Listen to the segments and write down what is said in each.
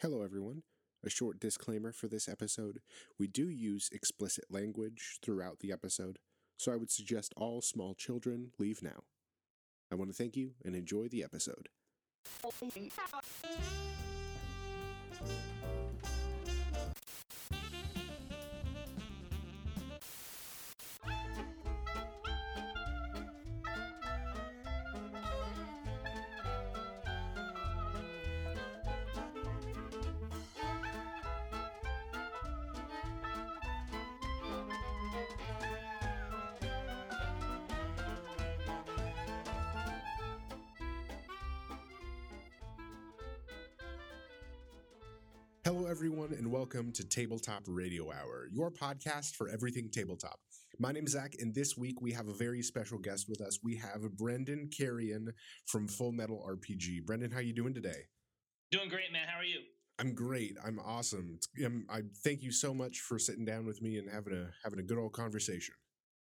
Hello, everyone. A short disclaimer for this episode. We do use explicit language throughout the episode, so I would suggest all small children leave now. I want to thank you and enjoy the episode. Everyone, and welcome to Tabletop Radio Hour, your podcast for everything tabletop. My name is Zach, and this week we have a very special guest with us. We have Brendan Carrion from Full Metal RPG. Brendan, how are you doing today? Doing great, man. How are you? I'm great. I'm awesome. It's- um, I thank you so much for sitting down with me and having a having a good old conversation.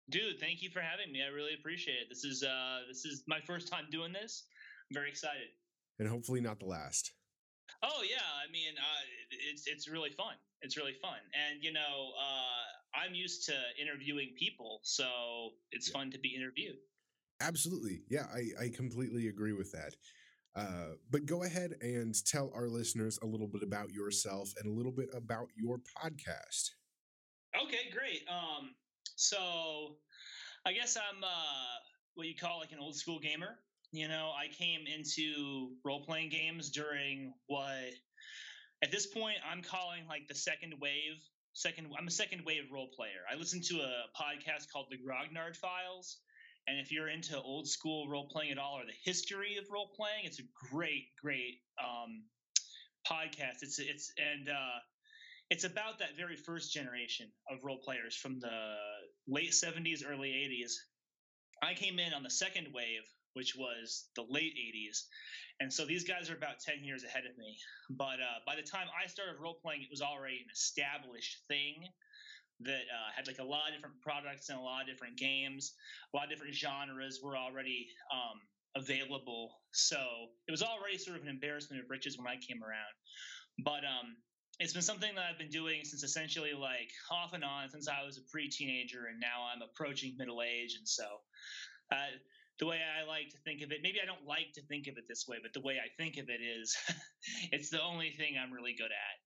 Dude, thank you for having me. I really appreciate it. This is uh this is my first time doing this. I'm very excited. And hopefully not the last. Oh yeah, I mean, uh, it's it's really fun. It's really fun, and you know, uh, I'm used to interviewing people, so it's Yeah. fun to be interviewed. Absolutely. Yeah, I, I completely agree with that. Uh, but go ahead and tell our listeners a little bit about yourself and a little bit about your podcast. Okay, great. Um, so I guess I'm uh, what you call like an old school gamer. You know, I came into role playing games during what at this point I'm calling like the second wave. Second, I'm a second wave role player. I listen to a podcast called the Grognard Files, and if you're into old school role playing at all or the history of role playing, it's a great, great um, podcast. It's it's and uh, it's about that very first generation of role players from the late 70s, early 80s. I came in on the second wave, which was the late 80s. And so these guys are about 10 years ahead of me. But uh, by the time I started role playing, it was already an established thing that uh, had like a lot of different products and a lot of different games, a lot of different genres were already um, available. So it was already sort of an embarrassment of riches when I came around. But um, it's been something that I've been doing since essentially like off and on since I was a pre-teenager, and now I'm approaching middle age, and so uh, the way I like to think of it, maybe I don't like to think of it this way, but the way I think of it is, it's the only thing I'm really good at.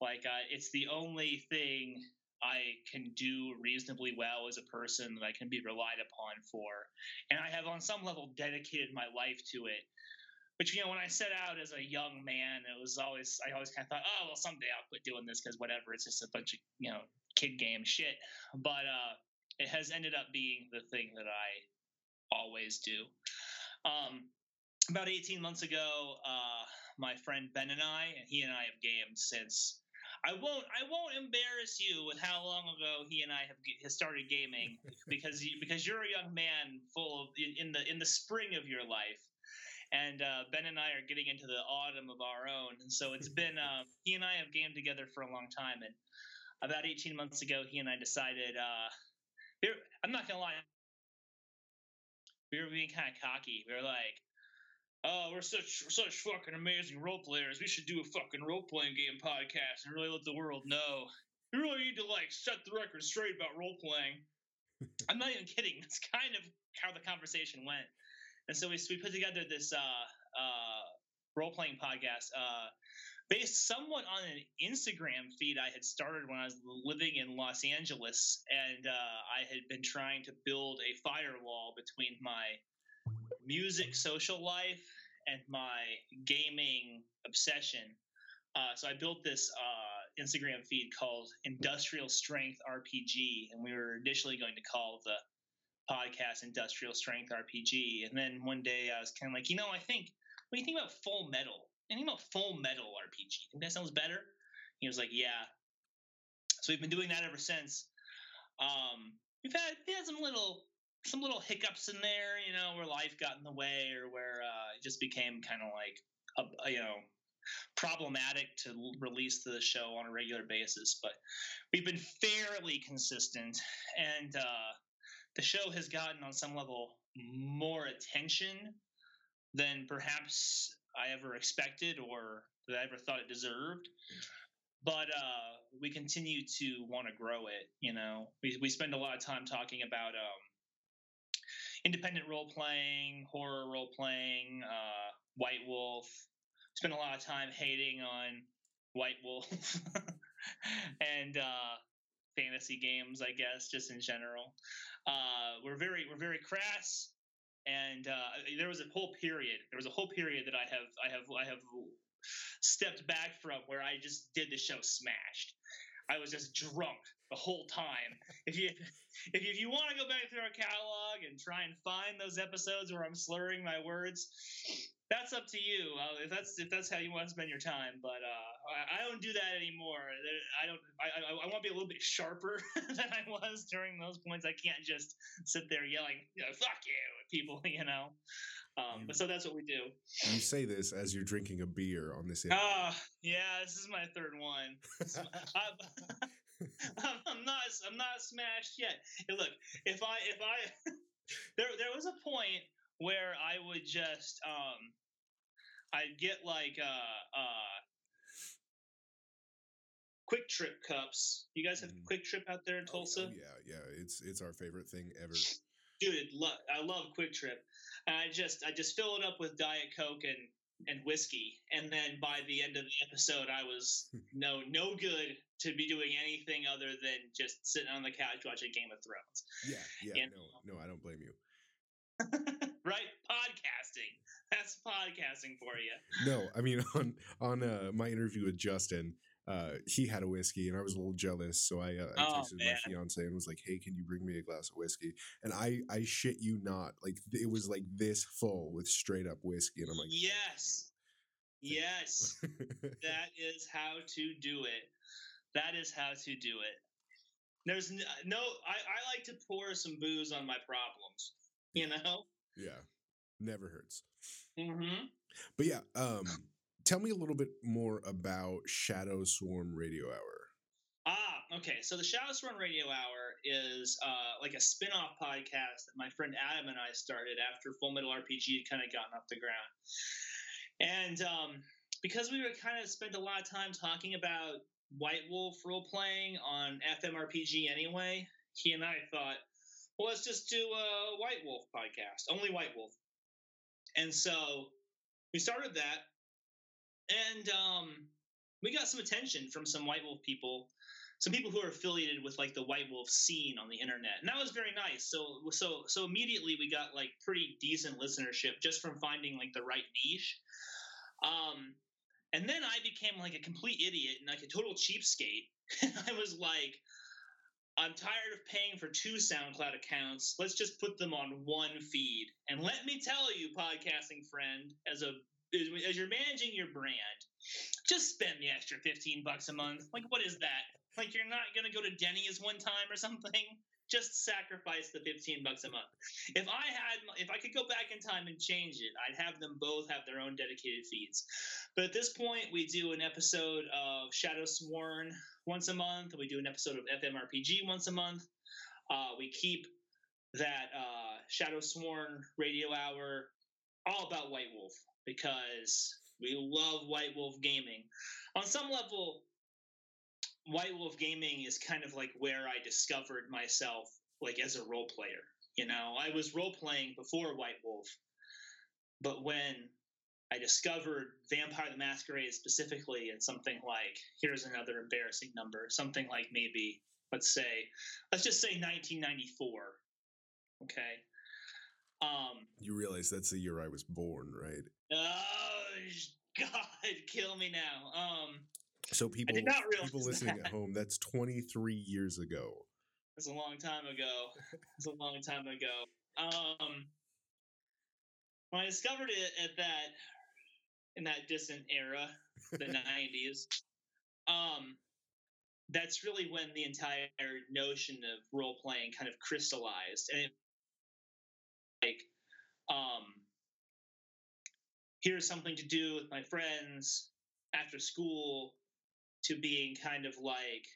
Like uh, it's the only thing I can do reasonably well as a person that I can be relied upon for, and I have on some level dedicated my life to it. Which you know when i set out as a young man it was always i always kind of thought oh well someday i'll quit doing this because whatever it's just a bunch of you know kid game shit. But uh it has ended up being the thing that i always do um about 18 months ago uh my friend ben and i and he and i have gamed since I won't. I won't embarrass you with how long ago he and I have, g- have started gaming because you, because you're a young man full of in, in the in the spring of your life, and uh, Ben and I are getting into the autumn of our own. And so it's been uh, he and I have gamed together for a long time, and about 18 months ago, he and I decided. Uh, I'm not gonna lie, we were being kind of cocky. We were like, "Oh, we're such we're such fucking amazing role players. We should do a fucking role playing game podcast and really let the world know. We really need to like set the record straight about role playing." I'm not even kidding. That's kind of how the conversation went. And so we, we put together this uh, uh, role playing podcast uh, based somewhat on an Instagram feed I had started when I was living in Los Angeles. And uh, I had been trying to build a firewall between my music social life and my gaming obsession. Uh, so I built this uh, Instagram feed called Industrial Strength RPG, and we were initially going to call the podcast Industrial Strength RPG. And then one day I was kind of like, you know, I think when you think about Full Metal? Anything about Full Metal RPG? Think that sounds better? He was like, yeah. So we've been doing that ever since. Um, we've had we had some little some little hiccups in there, you know, where life got in the way or where uh, it just became kind of like a, a, you know problematic to release the show on a regular basis. But we've been fairly consistent, and uh, the show has gotten on some level more attention than perhaps I ever expected or that I ever thought it deserved. But uh, we continue to want to grow it. You know, we we spend a lot of time talking about um, independent role playing, horror role playing, uh, White Wolf. Spend a lot of time hating on White Wolf and uh, fantasy games, I guess, just in general. Uh, we're very we're very crass, and uh, there was a whole period. There was a whole period that I have I have I have stepped back from where I just did the show smashed. I was just drunk the whole time. If you if you, if you want to go back through our catalog and try and find those episodes where I'm slurring my words, that's up to you. Uh, if that's if that's how you want to spend your time, but uh, I, I, don't do that anymore. I don't. I, I, I want to be a little bit sharper than I was during those points. I can't just sit there yelling, you know, "Fuck you," at people. You know. Um, but so that's what we do. You say this as you're drinking a beer on this. Ah, uh, yeah, this is my third one. I'm, I'm not. I'm not smashed yet. Hey, look, if I if I there there was a point where I would just um I'd get like uh uh QuikTrip cups. You guys have mm. QuikTrip out there in oh, Tulsa? Oh, yeah, yeah. It's it's our favorite thing ever. Dude, lo- I love QuikTrip. And I just I just fill it up with Diet Coke and and whiskey, and then by the end of the episode, I was no no good to be doing anything other than just sitting on the couch watching Game of Thrones. Yeah, yeah, and, no, no, I don't blame you. right, podcasting. That's podcasting for you. No, I mean on on uh, my interview with Justin, uh, he had a whiskey and I was a little jealous. So I, uh, I oh, texted my fiance and was like, "Hey, can you bring me a glass of whiskey?" And I, I shit you not, like it was like this full with straight up whiskey, and I'm like, "Yes, yes, that is how to do it. That is how to do it." There's no, I, I like to pour some booze on my problems. You know. Yeah, never hurts. Mm-hmm. But yeah, um tell me a little bit more about Shadow Swarm Radio Hour. Ah, okay. So the Shadow Swarm Radio Hour is uh, like a spin-off podcast that my friend Adam and I started after Full Metal RPG had kind of gotten off the ground. And um, because we would kind of spend a lot of time talking about White Wolf role playing on FMRPG anyway, he and I thought, well, let's just do a White Wolf podcast, only White Wolf. And so we started that and um, we got some attention from some White Wolf people, some people who are affiliated with like the White Wolf scene on the internet, and that was very nice. So so so immediately we got like pretty decent listenership just from finding like the right niche. Um, and then I became like a complete idiot and like a total cheapskate. I was like, I'm tired of paying for two SoundCloud accounts. Let's just put them on one feed. And let me tell you, podcasting friend, as a as you're managing your brand, just spend the extra 15 bucks a month. Like, what is that? Like, you're not going to go to Denny's one time or something? Just sacrifice the 15 bucks a month. If I had, if I could go back in time and change it, I'd have them both have their own dedicated feeds. But at this point, we do an episode of Shadow Sworn once a month. We do an episode of FMRPG once a month. Uh, we keep that uh, Shadow Sworn radio hour all about White Wolf because we love White Wolf Gaming. On some level, White Wolf Gaming is kind of like where I discovered myself, like as a role player. You know, I was role playing before White Wolf, but when I discovered Vampire the Masquerade specifically, and something like here's another embarrassing number, something like maybe let's say, let's just say 1994. Okay, um, you realize that's the year I was born, right? Oh God, kill me now. Um, so people, people listening that. at home, that's 23 years ago. That's a long time ago. It's a long time ago. Um, when I discovered it at that in that distant era, the 90s, um, that's really when the entire notion of role playing kind of crystallized, and it like um here's something to do with my friends after school to being kind of like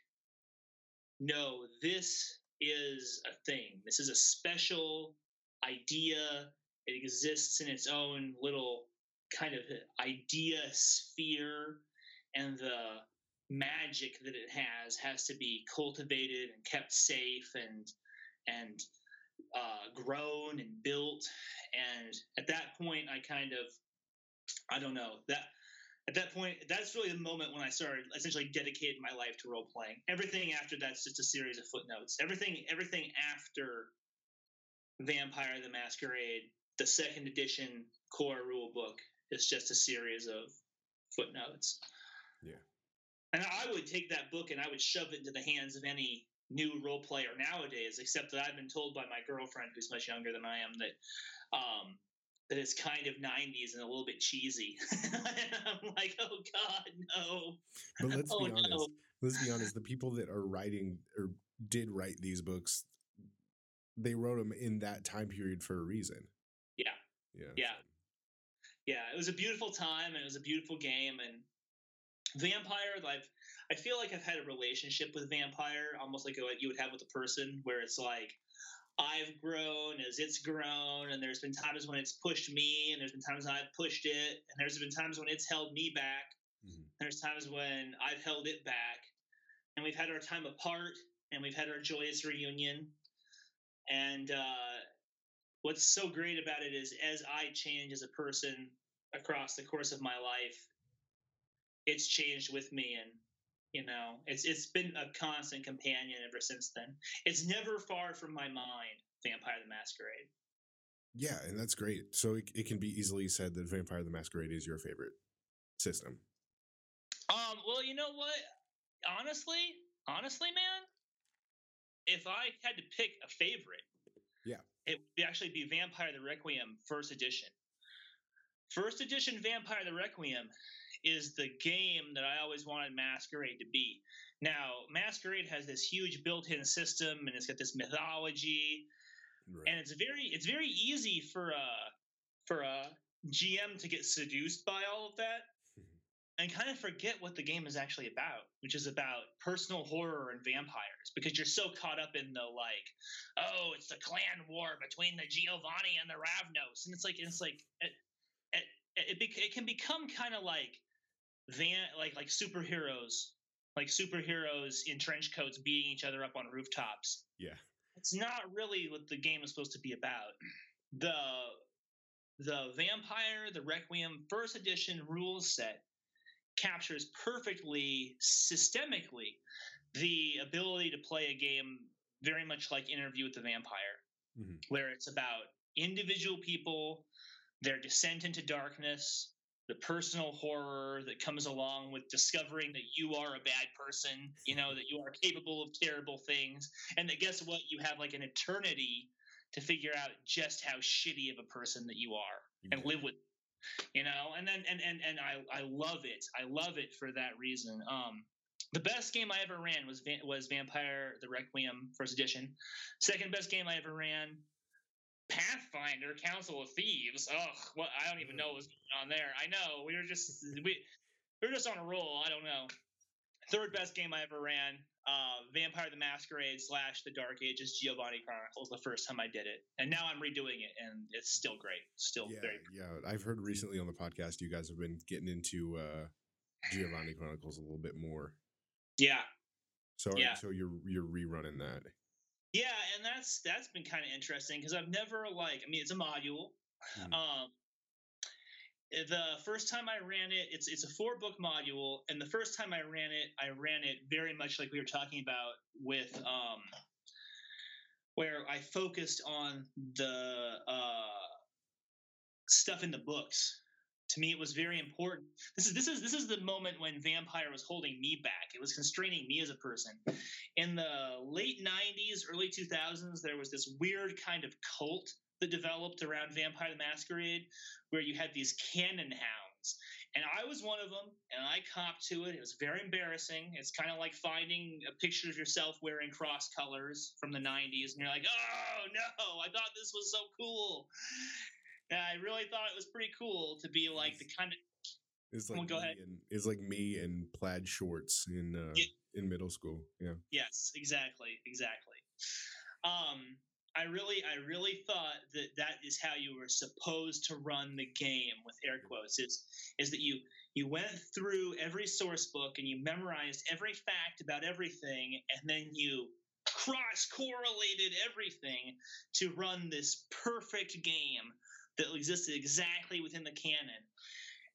no this is a thing this is a special idea it exists in its own little kind of idea sphere and the magic that it has has to be cultivated and kept safe and and uh, grown and built. And at that point, I kind of, I don't know that. At that point, that's really the moment when I started essentially dedicating my life to role playing. Everything after that's just a series of footnotes. Everything, everything after Vampire the Masquerade, the second edition core rule book, is just a series of footnotes. Yeah. And I would take that book and I would shove it into the hands of any new role player nowadays, except that I've been told by my girlfriend, who's much younger than I am, that um, that it's kind of 90s and a little bit cheesy. and I'm like, oh God, no. But let's oh, be honest. No. Let's be honest. The people that are writing or did write these books, they wrote them in that time period for a reason. Yeah. Yeah. Yeah. Yeah. It was a beautiful time and it was a beautiful game. And Vampire, I've I feel like I've had a relationship with Vampire, almost like what you would have with a person, where it's like I've grown as it's grown, and there's been times when it's pushed me, and there's been times I've pushed it, and there's been times when it's held me back. Mhm. There's times when I've held it back, and we've had our time apart, and we've had our joyous reunion. And uh, what's so great about it is, as I change as a person across the course of my life, it's changed with me, and you know, it's it's been a constant companion ever since then. It's never far from my mind, Vampire the Masquerade. Yeah, and that's great. So it, it can be easily said that Vampire the Masquerade is your favorite system. Um, well, you know what? Honestly, honestly, man, if I had to pick a favorite, Yeah. it would actually be Vampire the Requiem First Edition. First Edition Vampire the Requiem is the game that I always wanted Masquerade to be. Now, Masquerade has this huge built-in system, and it's got this mythology, Right. and it's very it's very easy for a for uh, a GM to get seduced by all of that and kind of forget what the game is actually about, which is about personal horror and vampires, because you're so caught up in the like, oh, it's the clan war between the Giovanni and the Ravnos, and it's like it's like it it, it, it can become kind of like van like like superheroes like superheroes in trench coats beating each other up on rooftops yeah. it's not really what the game is supposed to be about. The the Vampire the Requiem first edition rules set captures perfectly systemically the ability to play a game very much like Interview with the Vampire, Mhm. where it's about individual people, their descent into darkness, the personal horror that comes along with discovering that you are a bad person, you know, that you are capable of terrible things, and that guess what? You have like an eternity to figure out just how shitty of a person that you are and live with you know? And then and and, and I, I love it. I love it for that reason. Um the best game i ever ran was was vampire the requiem first edition. Second best game i ever ran pathfinder council of thieves ugh what i don't even know what's going on there i know we were just we, we were just on a roll i don't know third best game i ever ran uh, Vampire the Masquerade slash the Dark Ages Giovanni Chronicles the first time I did it, and now I'm redoing it, and it's still great. Still Yeah, very yeah. I've heard recently on the podcast you guys have been getting into uh Giovanni Chronicles a little bit more. yeah. So Yeah. so you're you're rerunning that. Yeah, and that's that's been kind of interesting because I've never like I mean it's a module. Mhm. Um, the first time I ran it, it's it's a four book module, and the first time I ran it, I ran it very much like we were talking about with um, where I focused on the uh, stuff in the books. To me, it was very important. This is this is this is the moment when Vampire was holding me back. It was constraining me as a person. In the late '90s, early 2000s, there was this weird kind of cult that developed around Vampire the Masquerade, where you had these canon hounds. And I was one of them, and I copped to it. It was very embarrassing. It's kind of like finding a picture of yourself wearing cross colors from the 90s, and you're like, oh no, I thought this was so cool. And I really thought it was pretty cool to be like the kind of It's like go me ahead. and it's like me in plaid shorts in uh Yeah. in middle school. Yeah. Yes, exactly, exactly. Um, I really, I really thought that that is how you were supposed to run the game with air quotes. Is is that you you went through every source book and you memorized every fact about everything, and then you cross correlated everything to run this perfect game that existed exactly within the canon.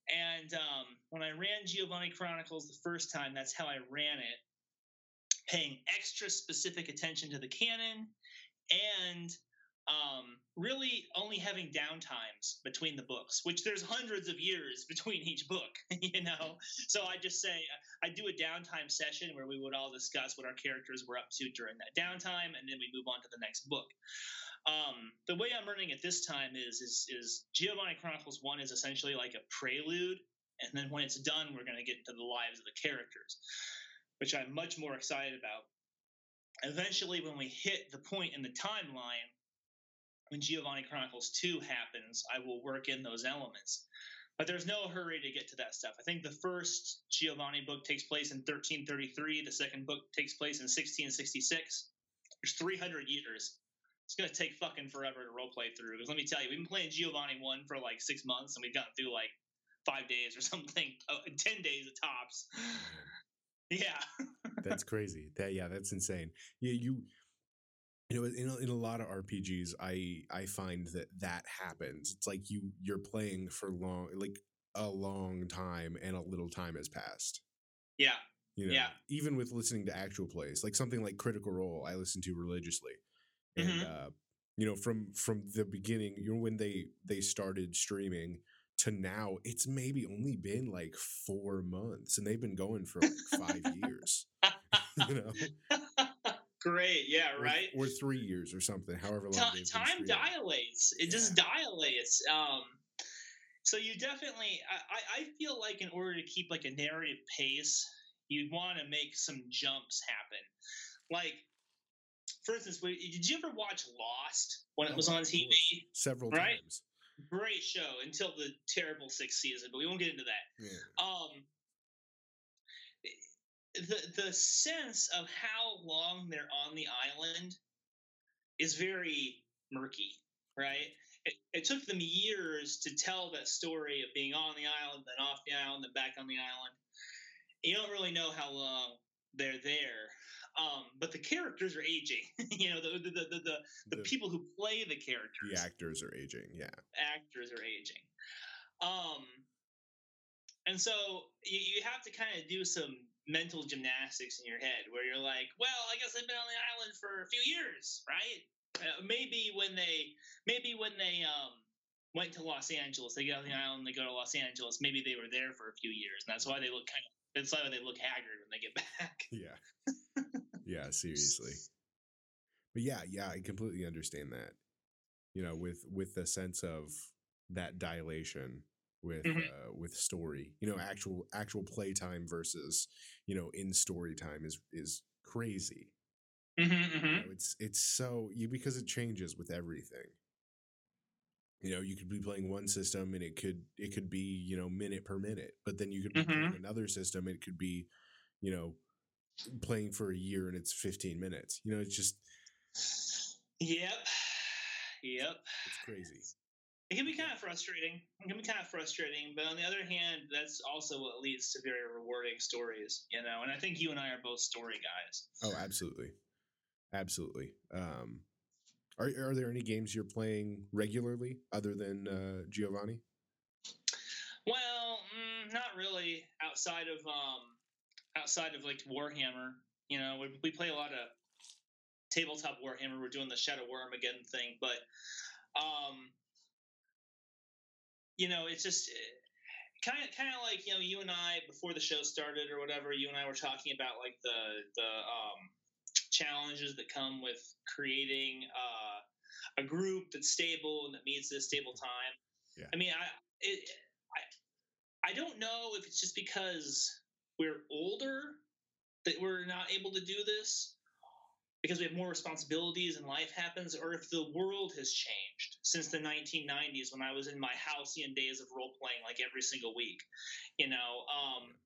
And um, when I ran Giovanni Chronicles the first time, that's how I ran it, paying extra specific attention to the canon and um, really only having downtimes between the books, which there's hundreds of years between each book, you know. So I just say I do a downtime session where we would all discuss what our characters were up to during that downtime, and then we move on to the next book. Um, the way I'm running it this time is is is Giovanni Chronicles One is essentially like a prelude, and then when it's done, we're going to get into the lives of the characters, which I'm much more excited about. Eventually, when we hit the point in the timeline when Giovanni Chronicles 2 happens, I will work in those elements. But there's no hurry to get to that stuff. I think the first Giovanni book takes place in 1333, the second book takes place in 1666. There's 300 years it's gonna take fucking forever to role play through. Because let me tell you, we've been playing Giovanni one for like six months, and we've gotten through like five days or something, oh, ten days at tops. yeah, that's crazy. That yeah, that's insane. Yeah, you. You know, in a, in a lot of RPGs, I I find that that happens. It's like you you're playing for long, like a long time, and a little time has passed. Yeah, you know, yeah. Even with listening to actual plays, like something like Critical Role, I listen to religiously and mm-hmm. uh, you know from from the beginning you know when they they started streaming to now it's maybe only been like four months and they've been going for like five years you know great yeah right or, or, three years or something however long T- time dilates it yeah. just dilates um so you definitely I, I feel like in order to keep like a narrative pace you want to make some jumps happen like for instance, did you ever watch Lost when it was on TV? Several right? times. Great show until the terrible sixth season, but we won't get into that. Yeah. Um, the the sense of how long they're on the island is very murky, right? It, it, took them years to tell that story of being on the island, then off the island, then back on the island. You don't really know how long they're there um, but the characters are aging. you know, the the, the the, the, the people who play the characters. The actors are aging. Yeah. Actors are aging. Um, and so you, you have to kind of do some mental gymnastics in your head where you're like, well, I guess I've been on the island for a few years, right? Uh, maybe when they, maybe when they um, went to Los Angeles, they get on the island, they go to Los Angeles. Maybe they were there for a few years, and that's why they look kind of. That's why they look haggard when they get back. Yeah. Yeah, seriously. But yeah, yeah, I completely understand that. You know, with with the sense of that dilation with mm-hmm. uh, with story. You know, actual actual playtime versus you know in story time is is crazy. Mm-hmm, mm-hmm. You know, it's it's so you because it changes with everything. You know, you could be playing one system and it could it could be you know minute per minute, but then you could be playing mm-hmm. another system. It could be you know playing for a year and it's 15 minutes. You know, it's just. Yep. Yep. It's crazy. It can be kind of frustrating. It can be kind of frustrating, but on the other hand, that's also what leads to very rewarding stories, you know. And I think you and I are both story guys. Oh, absolutely, absolutely. Um, are are there any games you're playing regularly other than uh, Giovanni? Well, mm, not really. Outside of um, outside of like Warhammer, you know, we, we play a lot of tabletop Warhammer. We're doing the Shadow War Armageddon thing, but um, you know, it's just kind of kind of like you know, you and I before the show started or whatever, you and I were talking about like the the um, challenges that come with creating uh, a group that's stable and that meets a stable time. Yeah. I mean, I it, I I don't know if it's just because we're older that we're not able to do this because we have more responsibilities and life happens, or if the world has changed since the 1990s when I was in my halcyon days of role playing like every single week, you know. Um,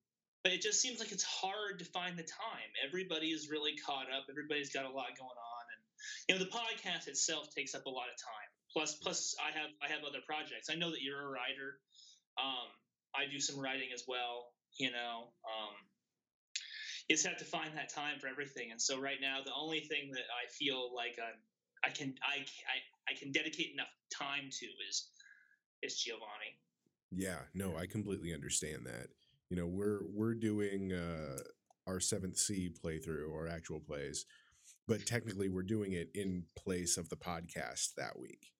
but it just seems like it's hard to find the time. Everybody is really caught up. Everybody's got a lot going on, and you know the podcast itself takes up a lot of time. Plus, plus I have I have other projects. I know that you're a writer. Um, I do some writing as well. You know, um, you just have to find that time for everything. And so right now, the only thing that I feel like I'm, I can I, I I can dedicate enough time to is is Giovanni. Yeah, no, I completely understand that. You know, we're we're doing uh, our seventh Sea playthrough, our actual plays, but technically we're doing it in place of the podcast that week.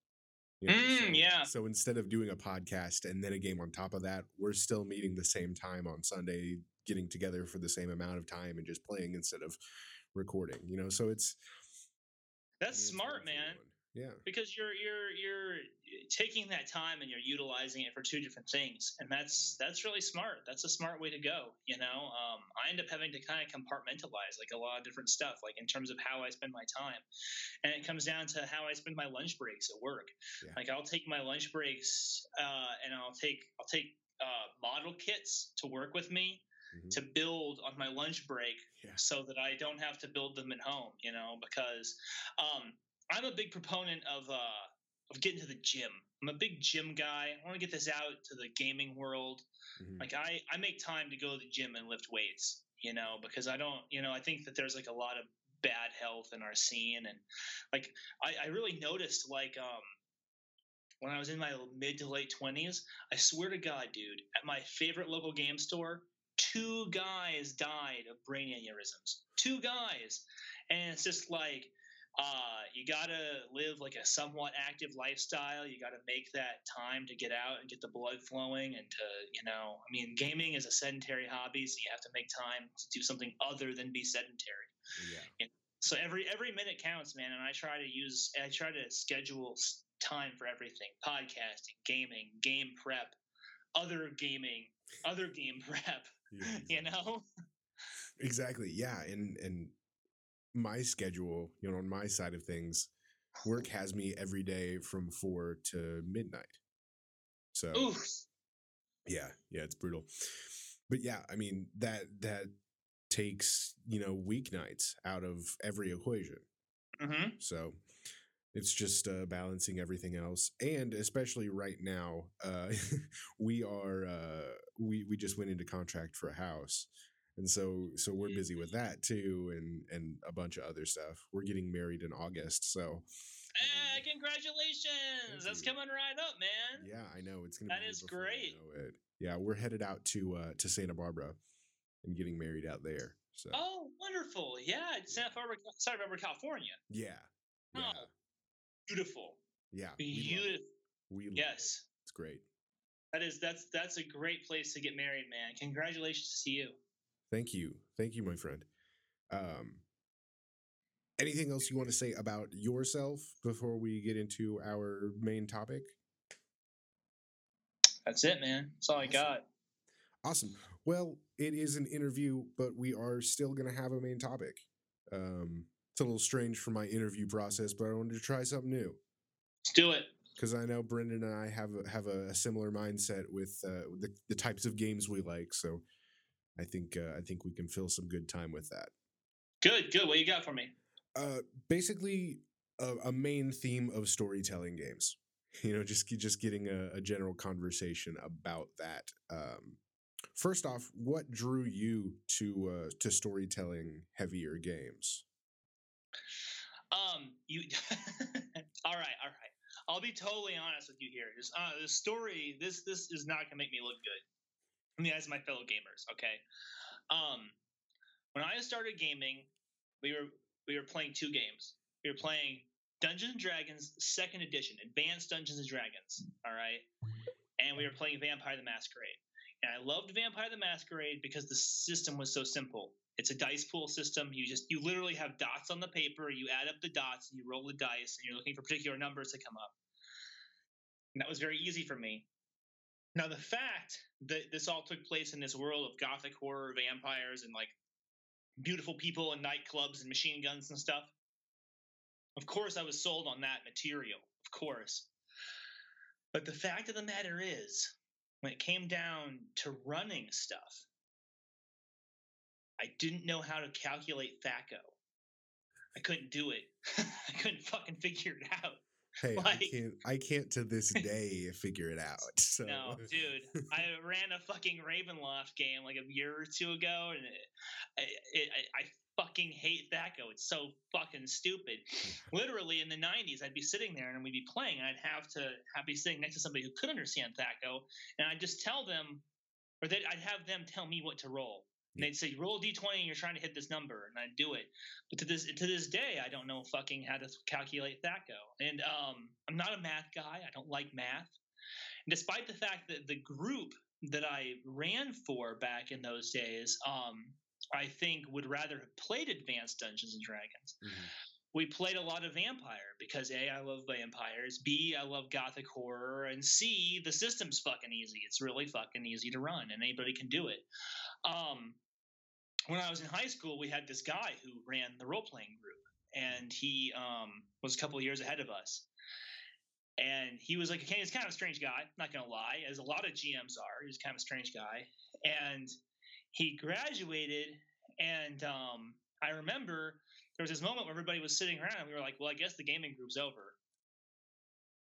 You know, mm, so, yeah. So instead of doing a podcast and then a game on top of that, we're still meeting the same time on Sunday, getting together for the same amount of time and just playing instead of recording. You know, so it's that's I mean, smart, man. Yeah. Because you're you're you're taking that time and you're utilizing it for two different things, and that's mm. that's really smart. That's a smart way to go. You know, um, I end up having to kind of compartmentalize like a lot of different stuff, like in terms of how I spend my time, and it comes down to how I spend my lunch breaks at work. Yeah. Like I'll take my lunch breaks uh, and I'll take I'll take uh, model kits to work with me. Mm-hmm. to build on my lunch break yeah. so that I don't have to build them at home, you know, because um, I'm a big proponent of uh, of getting to the gym. I'm a big gym guy. I want to get this out to the gaming world. Mm-hmm. Like I, I make time to go to the gym and lift weights, you know, because I don't, you know, I think that there's like a lot of bad health in our scene. And like, I, I really noticed like, um, when I was in my mid to late twenties, I swear to God, dude, at my favorite local game store, two guys died of brain aneurysms. Two guys. And it's just like, uh, you got to live like a somewhat active lifestyle. You got to make that time to get out and get the blood flowing and to, you know, I mean, gaming is a sedentary hobby, so you have to make time to do something other than be sedentary. Yeah. And so every every minute counts, man. And I try to use, I try to schedule time for everything: podcasting, gaming, game prep, other gaming, other game prep. Yeah, exactly. You know. Exactly. Yeah, and and my schedule, you know, on my side of things, work has me every day from four to midnight. So, Oof. yeah, yeah, it's brutal. But yeah, I mean that that takes you know weeknights out of every equation. Mm-hmm. So it's just uh, balancing everything else, and especially right now, uh, we are uh, we we just went into contract for a house, and so so we're busy with that too and and a bunch of other stuff we're getting married in august so Hey, congratulations! That's coming right up, man. Yeah, I know it's gonna. That is great. Yeah, we're headed out to uh, to Santa Barbara and getting married out there. So. Oh, wonderful! Yeah, Santa Barbara, Santa Barbara, California. Yeah. Yeah. Oh, beautiful. Yeah. Beautiful. We, we yes. It. It's great. That is that's that's a great place to get married, man. Congratulations to you. Thank you. Thank you, my friend. Um, anything else you want to say about yourself before we get into our main topic? That's it, man. That's all awesome. I got. Awesome. Well, it is an interview, but we are still going to have a main topic. Um, it's a little strange for my interview process, but I wanted to try something new. Let's do it. Because I know Brendan and I have a, have a, similar mindset with uh, the the types of games we like. So I think uh, I think we can fill some good time with that. Good, good. What you got for me? Uh, basically, a, a main theme of storytelling games. You know, just just getting a, a general conversation about that. Um, first off, what drew you to uh, to storytelling heavier games? Um, you. all right, all right. I'll be totally honest with you here. Just uh, the story. This this is not gonna make me look good in the eyes of my fellow gamers. Okay, um, when I started gaming, we were we were playing two games. We were playing Dungeons and Dragons Second Edition, Advanced Dungeons and Dragons. All right, and we were playing Vampire the Masquerade. And I loved Vampire the Masquerade because the system was so simple. It's a dice pool system. You just you literally have dots on the paper. You add up the dots and you roll the dice, and you're looking for particular numbers to come up. And that was very easy for me. Now, the fact that this all took place in this world of gothic horror, vampires, and like beautiful people and nightclubs and machine guns and stuff, of course, I was sold on that material. Of course. But the fact of the matter is, when it came down to running stuff, I didn't know how to calculate THAC0. I couldn't do it. I couldn't fucking figure it out. Hey, I can't. I can't to this day figure it out. So No, dude, I ran a fucking Ravenloft game like a year or two ago, and it, I, it, I, I fucking hate THACO. It's so fucking stupid. Literally, in the '90s, I'd be sitting there and we'd be playing, and I'd have to have be sitting next to somebody who could understand THACO, and I'd just tell them, or they'd, I'd have them tell me what to roll. And they'd say, "Roll D twenty and you're trying to hit this number," and I'd do it. But to this to this day, I don't know fucking how to calculate THACO, and um, I'm not a math guy. I don't like math. And despite the fact that the group that I ran for back in those days, um, I think would rather have played Advanced Dungeons and Dragons. Mhm. We played a lot of Vampire because A, I love vampires, B, I love gothic horror, and C, the system's fucking easy. It's really fucking easy to run, and anybody can do it. Um, when I was in high school, we had this guy who ran the role playing group, and he um, was a couple years ahead of us. And he was like, okay, he's kind of a strange guy, not gonna lie, as a lot of GMs are. He's kind of a strange guy. And he graduated, and um, I remember there was this moment where everybody was sitting around, and we were like, well, I guess the gaming group's over.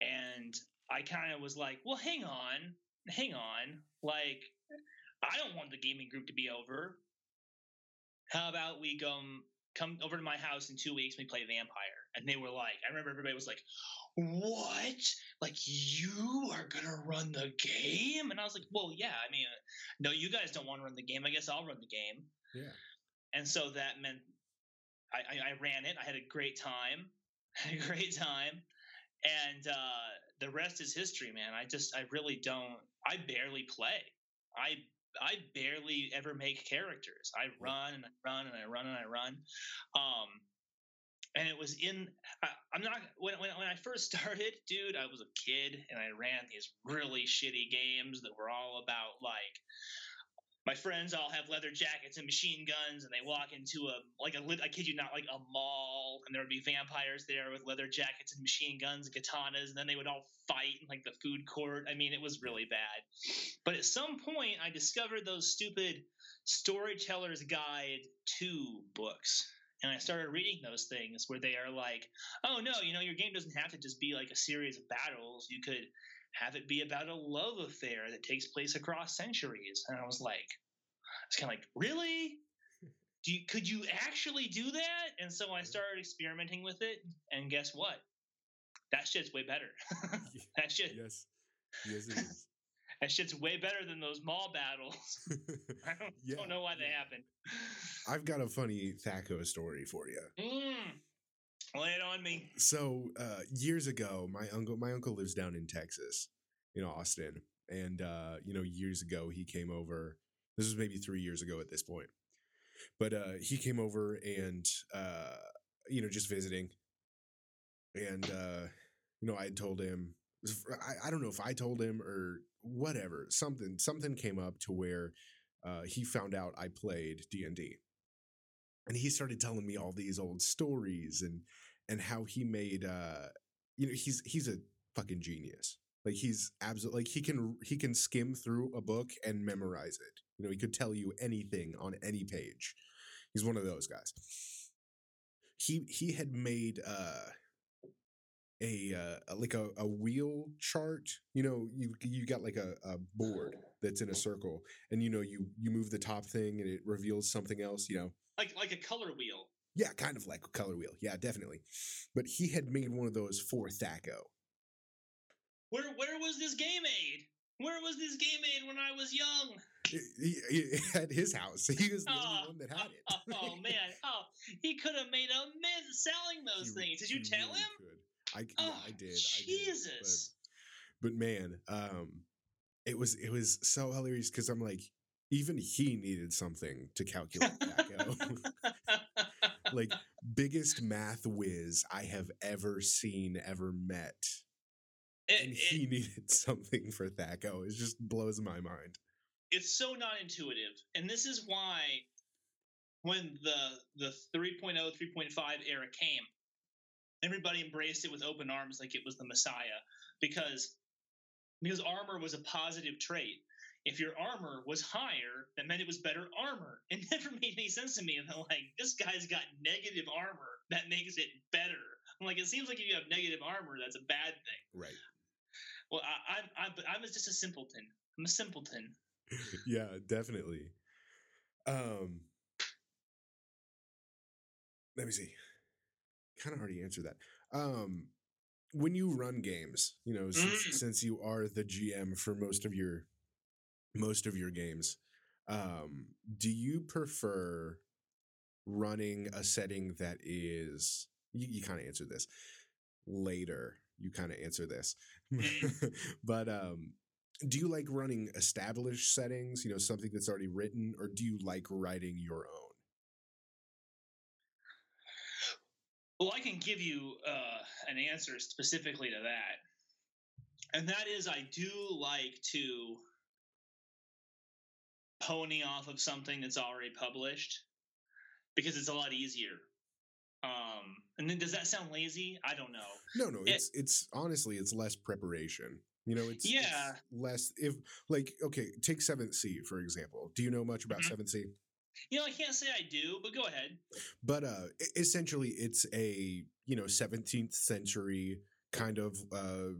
And I kind of was like, well, hang on, hang on. Like, I don't want the gaming group to be over. How about we go come over to my house in two weeks and we play Vampire? And they were like, I remember everybody was like, What? Like you are gonna run the game? And I was like, Well, yeah. I mean, no, you guys don't want to run the game. I guess I'll run the game. Yeah. And so that meant I, I, I ran it. I had a great time. Had a great time. And uh, the rest is history, man. I just I really don't I barely play. I I barely ever make characters. I run and I run and I run and I run. Um, and it was in. I, I'm not when, when when I first started, dude. I was a kid and I ran these really shitty games that were all about like my friends all have leather jackets and machine guns, and they walk into a like a. I kid you not, like a mall, and there would be vampires there with leather jackets and machine guns and katanas, and then they would all fight in like the food court. I mean, it was really bad. But at some point, I discovered those stupid Storyteller's Guide to books. And I started reading those things where they are like, oh no, you know, your game doesn't have to just be like a series of battles. You could have it be about a love affair that takes place across centuries. And I was like, it's kind of like, really? Do you, could you actually do that? And so I started experimenting with it, and guess what? That shit's way better. that shit, yes. Yes, it is. that shit's way better than those mall battles. I don't, Yeah, don't know why they yeah. happen. I've got a funny Thaco story for you. Mm. Lay it on me. So uh, years ago, my uncle my uncle lives down in Texas, in Austin, and uh, you know years ago he came over. This was maybe three years ago at this point, but uh, he came over and uh, you know just visiting, and uh, you know I told him I, I don't know if I told him or whatever something something came up to where uh, he found out I played D and D, and he started telling me all these old stories and and how he made uh you know he's he's a fucking genius. Like he's absolutely like he can he can skim through a book and memorize it. You know he could tell you anything on any page. He's one of those guys. He he had made uh a uh like a, a wheel chart. You know you you got like a, a board that's in a circle and you know you you move the top thing and it reveals something else you know Like like a color wheel. yeah, kind of like a color wheel. Yeah, definitely. But he had made one of those for Thaco. Where where was this game made? Where was this game made when I was young? At his house, he was the Oh, only one that had it. Oh, oh, man! Oh, he could have made a mint selling those He- things. Did you tell really him? could. I, yeah, Oh, I did. Jesus! I did. But, but man, um, it was it was so hilarious because I'm like, even he needed something to calculate like biggest math whiz I have ever seen, ever met. It- and it- he needed something for Thaco. It just blows my mind. it's so not intuitive and this is why when the the 3.0 3.5 era came everybody embraced it with open arms like it was the messiah because because armor was a positive trait if your armor was higher that meant it was better armor it never made any sense to me and I'm like this guy's got negative armor that makes it better. I'm like, it seems like if you have negative armor, that's a bad thing. Right. Well, I, I'm I'm I'm just a simpleton. I'm a simpleton. yeah, definitely. Um, let me see. Kind of already answered that. Um, when you run games, you know, since, Mm. since you are the GM for most of your most of your games, um, do you prefer running a setting that is you, you kind of answered this later you kind of answer this but um do you like running established settings you know something that's already written or do you like writing your own? Well, I can give you uh, an answer specifically to that, and that is I do like to pony off of something that's already published because it's a lot easier. Um, and then does that sound lazy? I don't know. no no It- it's it's honestly it's less preparation you know it's it's Yeah. less if like okay take 7th sea for example do you know much about Mhm. 7th sea You know, I can't say I do, but go ahead. but uh essentially it's a you know 17th century kind of uh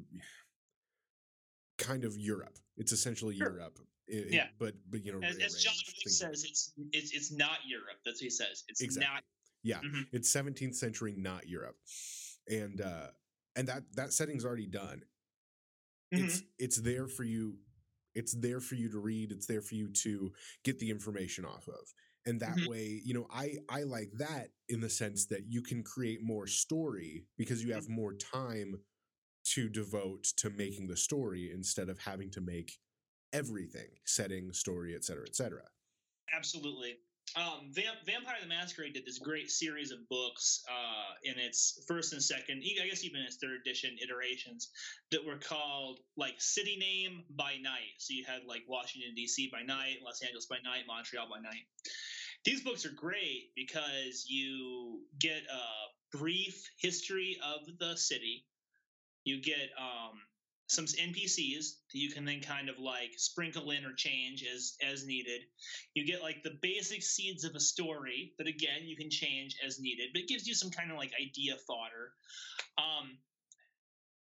kind of europe it's essentially Sure. europe I- I- Yeah. but but you know As, as John Wick says, it's it's it's not Europe. That's what he says. It's Exactly. not. Yeah, Mhm. it's 17th century, not Europe, and uh, and that that setting's already done. It's Mm-hmm. it's there for you. It's there for you to read. It's there for you to get the information off of, and that Mhm. way, you know, I I like that in the sense that you can create more story because you have more time to devote to making the story instead of having to make everything setting story etc cetera et cetera Absolutely. Um, Vamp- Vampire the Masquerade did this great series of books uh, in its first and second, I guess even its third edition iterations that were called like city name by night. So you had like Washington D.C. by night, Los Angeles by night, Montreal by night. These books are great because you get a brief history of the city. You get um, some NPCs that you can then kind of like sprinkle in or change as as needed. You get like the basic seeds of a story that again you can change as needed, but it gives you some kind of like idea fodder. Um,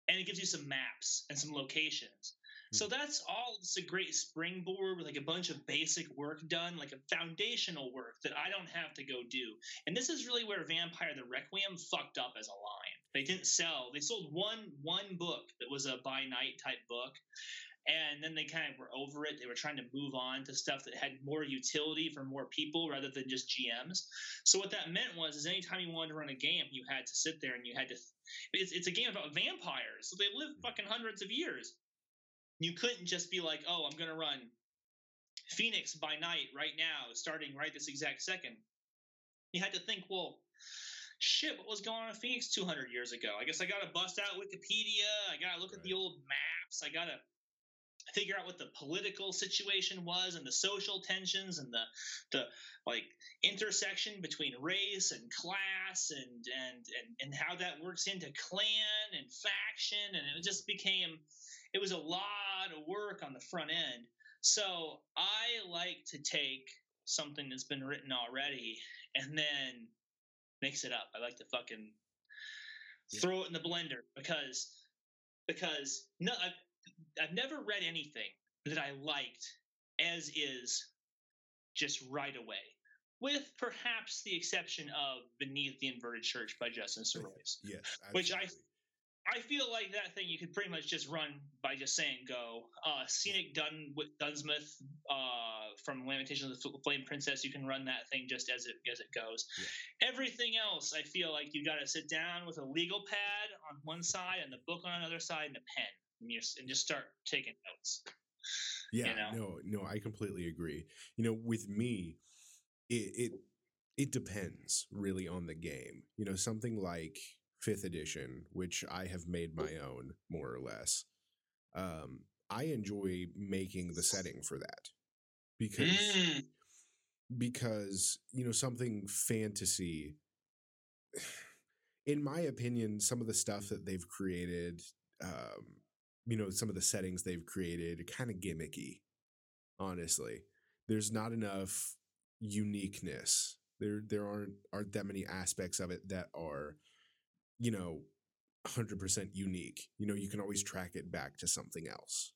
and it gives you some maps and some locations. So that's all. It's a great springboard with like a bunch of basic work done, like a foundational work that I don't have to go do. And this is really where Vampire the Requiem fucked up as a line. They didn't sell. They sold one one book that was a by night type book, and then they kind of were over it. They were trying to move on to stuff that had more utility for more people rather than just GMs. So what that meant was, is anytime you wanted to run a game, you had to sit there and you had to. It's, it's a game about vampires, so they live hmm. fucking hundreds of years. You couldn't just be like, oh, I'm gonna run Phoenix by night right now, starting right this exact second. You had to think, well, shit, what was going on in Phoenix 200 years ago? I guess I got to bust out Wikipedia. I got to look at the old maps. I got to figure out what the political situation was and the social tensions and the the like intersection between race and class and and and, and how that works into clan and faction and it just became it was a lot of work on the front end so i like to take something that's been written already and then mix it up i like to fucking Yeah. throw it in the blender because because no I've, I've never read anything that i liked as is just right away with perhaps the exception of beneath the inverted church by justin Sorois. yes Which I-. I feel like that thing you could pretty much just run by just saying go. Uh, Scenic Dun Dunnsmouth uh, from Lamentations of the Flame Princess, you can run that thing just as it as it goes. Everything else, I feel like you got to sit down with a legal pad on one side and the book on another side and a pen, and just, and just start taking notes. Yeah, know? no, no, I completely agree. You know, with me, it it it depends really on the game. You know, something like fifth edition, which I have made my own more or less. Um, I enjoy making the setting for that because Mm, because you know something fantasy. In my opinion, some of the stuff that they've created, um, you know, some of the settings they've created, are kind of gimmicky. Honestly, there's not enough uniqueness. There there aren't aren't that many aspects of it that are, you know, hundred percent unique. You know, you can always track it back to something else.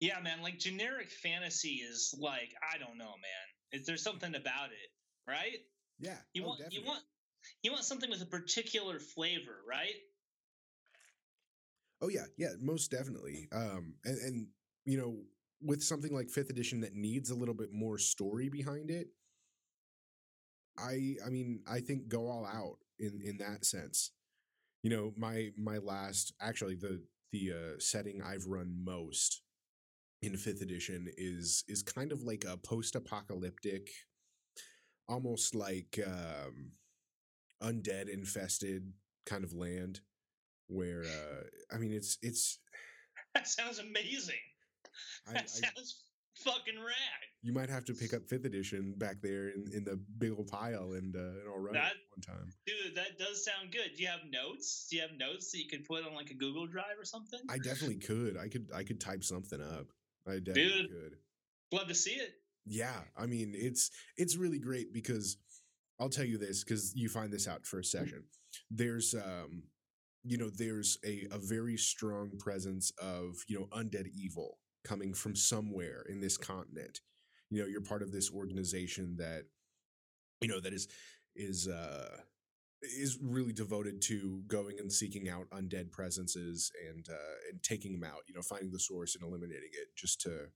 Yeah, man. Like generic fantasy is like I don't know, man. Is there's something about it, right? Yeah. You oh, want definitely. you want you want something with a particular flavor, right? Oh yeah, yeah, most definitely. Um, and and you know, with something like fifth edition that needs a little bit more story behind it, I I mean, I think go all out in in that sense. You know, my my last actually the the uh, setting I've run most in fifth edition is is kind of like a post apocalyptic, almost like um, undead infested kind of land where uh, I mean it's it's That sounds amazing. I, That I, sounds fucking rad. you might have to pick up fifth edition back there in, in the big old pile and uh, and I'll run That- it one time. Dude, that does sound good. Do you have notes? Do you have notes that you could put on like a Google Drive or something? I definitely could. I could I could type something up. I definitely Dude. could. Love to see it. Yeah, I mean it's it's really great because I'll tell you this because you find this out first session. There's um you know there's a a very strong presence of you know undead evil coming from somewhere in this continent. You know you're part of this organization that you know that is is uh is really devoted to going and seeking out undead presences and uh and taking them out you know finding the source and eliminating it just to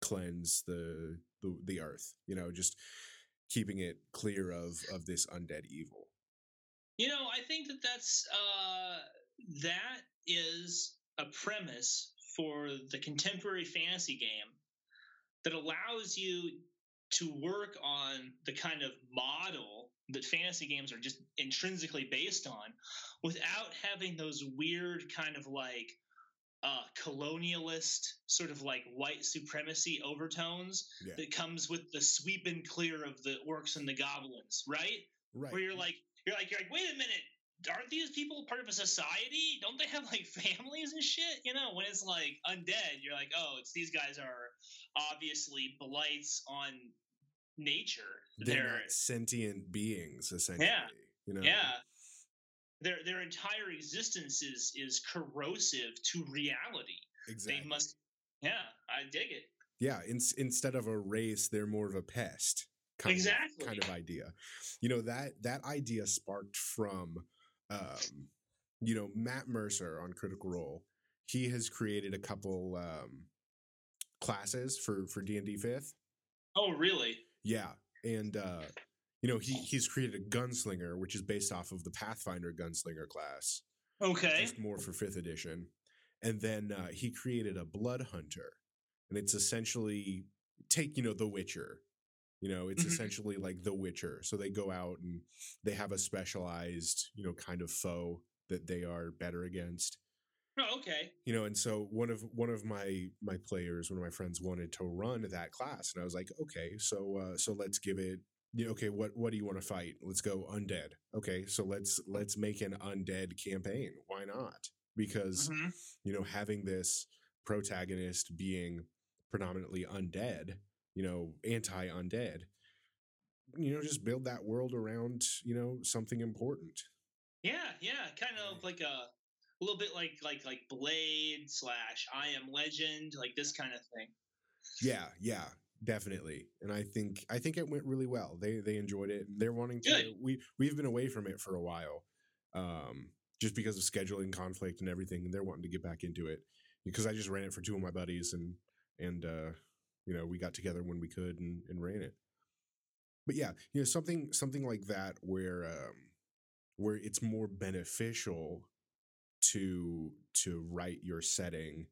cleanse the the, the earth you know just keeping it clear of of this undead evil You know, I think that that's uh, that is a premise for the contemporary fantasy game that allows you to work on the kind of model that fantasy games are just intrinsically based on without having those weird kind of like uh, colonialist sort of like white supremacy overtones yeah. that comes with the sweep and clear of the orcs and the goblins, right? right. Where you're like you're like you're like wait a minute aren't these people part of a society? Don't they have like families and shit? You know when it's like undead you're like oh it's these guys are obviously blights on nature. They're, they're sentient beings essentially you know? Yeah. Their their entire existence is is corrosive to reality. Exactly. they must yeah i dig it. Yeah in, instead of a race they're more of a pest kind Exactly. of, kind of idea. You know that that idea sparked from um you know matt mercer on critical role he has created a couple um classes for for d&d 5th oh really yeah and uh you know he he's created a gunslinger which is based off of the pathfinder gunslinger class okay just more for fifth edition. And then uh, he created a blood hunter, and it's essentially take you know The Witcher. You know, it's Mhm. essentially like The Witcher. So they go out and they have a specialized you know kind of foe that they are better against. oh, okay You know, and so one of one of my my players, one of my friends, wanted to run that class, and I was like, okay, so uh, so let's give it. Yeah, okay, what what do you want to fight? Let's go undead. Okay, so let's let's make an undead campaign. Why not? Because Mhm. you know having this protagonist being predominantly undead, you know, anti undead, you know, just build that world around you know something important. Yeah, yeah, kind of like a, a little bit like like like Blade slash I Am Legend, like this kind of thing. Yeah, yeah, definitely. And I think I think it went really well. They they enjoyed it. They're wanting to. Good. We we've been away from it for a while, um, just because of scheduling conflict and everything. And they're wanting to get back into it because I just ran it for two of my buddies and and uh, you know we got together when we could and, and ran it. But yeah, you know something something like that where um, where it's more beneficial to to write your setting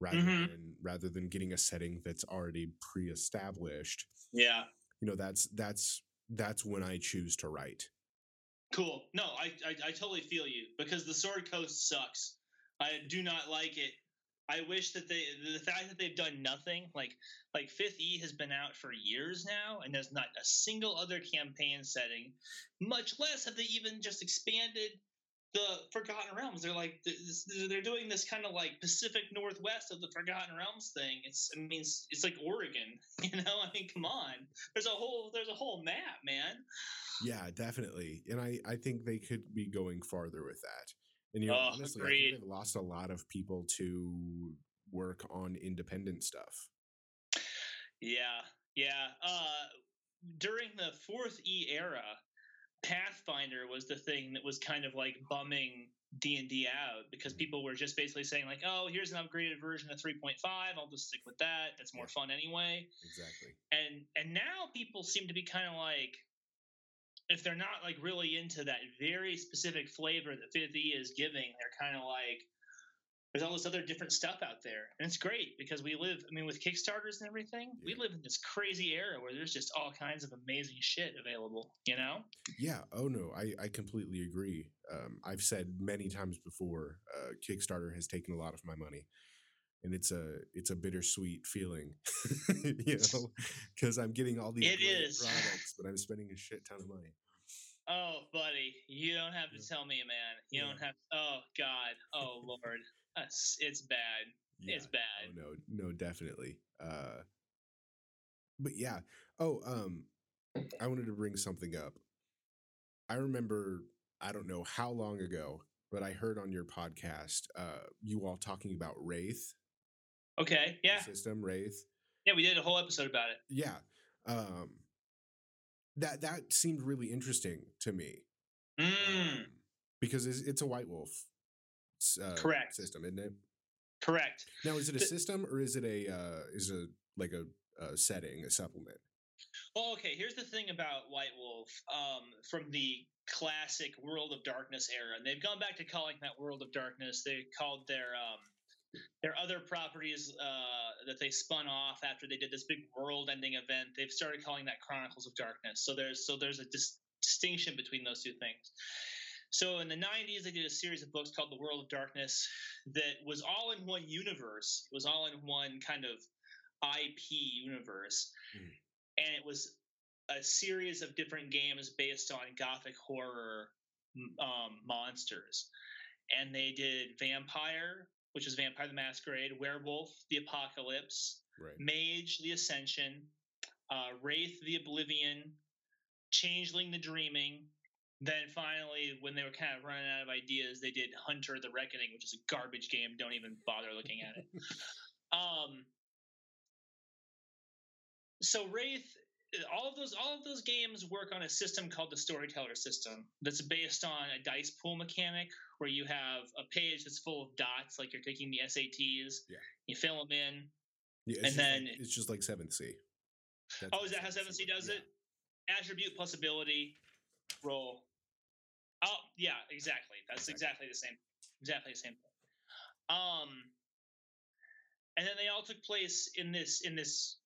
rather Mhm. than rather than getting a setting that's already pre-established Yeah, you know that's that's that's when i choose to write cool. No, I, I I totally feel you because the Sword Coast sucks. I do not like it. I wish that they the fact that they've done nothing like like Fifth E has been out for years now, and there's not a single other campaign setting. Much less have they even just expanded the Forgotten Realms. They're like they're doing this kind of like Pacific Northwest of the Forgotten Realms thing. It's I mean it's, it's like Oregon, you know. I mean, come on. There's a whole there's a whole map, man. Yeah, definitely. And I, I think they could be going farther with that. And you know, Oh, honestly, I think they've lost a lot of people to work on independent stuff. Yeah, yeah. Uh, during the fourth E era, Pathfinder was the thing that was kind of like bumming D and D out because people were just basically saying like, "Oh, here's an upgraded version of 3.5. I'll just stick with that. That's more Yeah. fun anyway." Exactly. And and now people seem to be kind of like, if they're not like really into that very specific flavor that Fifth E is giving, they're kind of like. There's all this other different stuff out there, and it's great because we live. I mean, with Kickstarters and everything, we live in this crazy era where there's just all kinds of amazing shit available. You know? Yeah. Oh no, I, I completely agree. Um, I've said many times before, uh, Kickstarter has taken a lot of my money, and it's a it's a bittersweet feeling, you know, because I'm getting all these products, but I'm spending a shit ton of money. Oh, buddy, you don't have to Yeah. tell me, man. You Yeah. don't have. Oh God. Oh Lord. It's, it's bad. It's bad. Oh bad. no, no, definitely. Uh, but yeah. Oh, um, I wanted to bring something up. I remember, I don't know how long ago, but I heard on your podcast, uh, you all talking about Wraith Okay. Yeah. system, Wraith. Yeah. We did a whole episode about it. Yeah. Um, that that seemed really interesting to me Mm, um, because it's, it's a White Wolf uh, Correct. system, isn't it? correct. Now, is it a The- system or is it a uh, is it like a, a setting, a supplement? Well, okay. Here's the thing about White Wolf um, from the classic World of Darkness era, and they've gone back to calling that World of Darkness. They called their um, their other properties uh, that they spun off after they did this big world-ending event. They've started calling that Chronicles of Darkness. So there's so there's a dis- distinction between those two things. So in the 90s, they did a series of books called The World of Darkness that was all in one universe. It was all in one kind of IP universe. Mm. And it was a series of different games based on gothic horror um, monsters. And they did Vampire, which is Vampire the Masquerade, Werewolf, the Apocalypse, Right. Mage, the Ascension, uh, Wraith, the Oblivion, Changeling, the Dreaming. Then finally, when they were kind of running out of ideas, they did Hunter, the Reckoning, which is a garbage game. Don't even bother looking at it. um, so Wraith, all of those, all of those games work on a system called the Storyteller system. That's based on a dice pool mechanic where you have a page that's full of dots, like you're taking the SATs. Yeah. You fill them in, Yeah, And then- like, it's just like seventh Sea. That's Oh, is that how 7th Sea does it? Attribute plus ability, roll. Oh, yeah, exactly. That's Exactly. exactly the same. Exactly the same thing. Um, and then they all took place in this in this.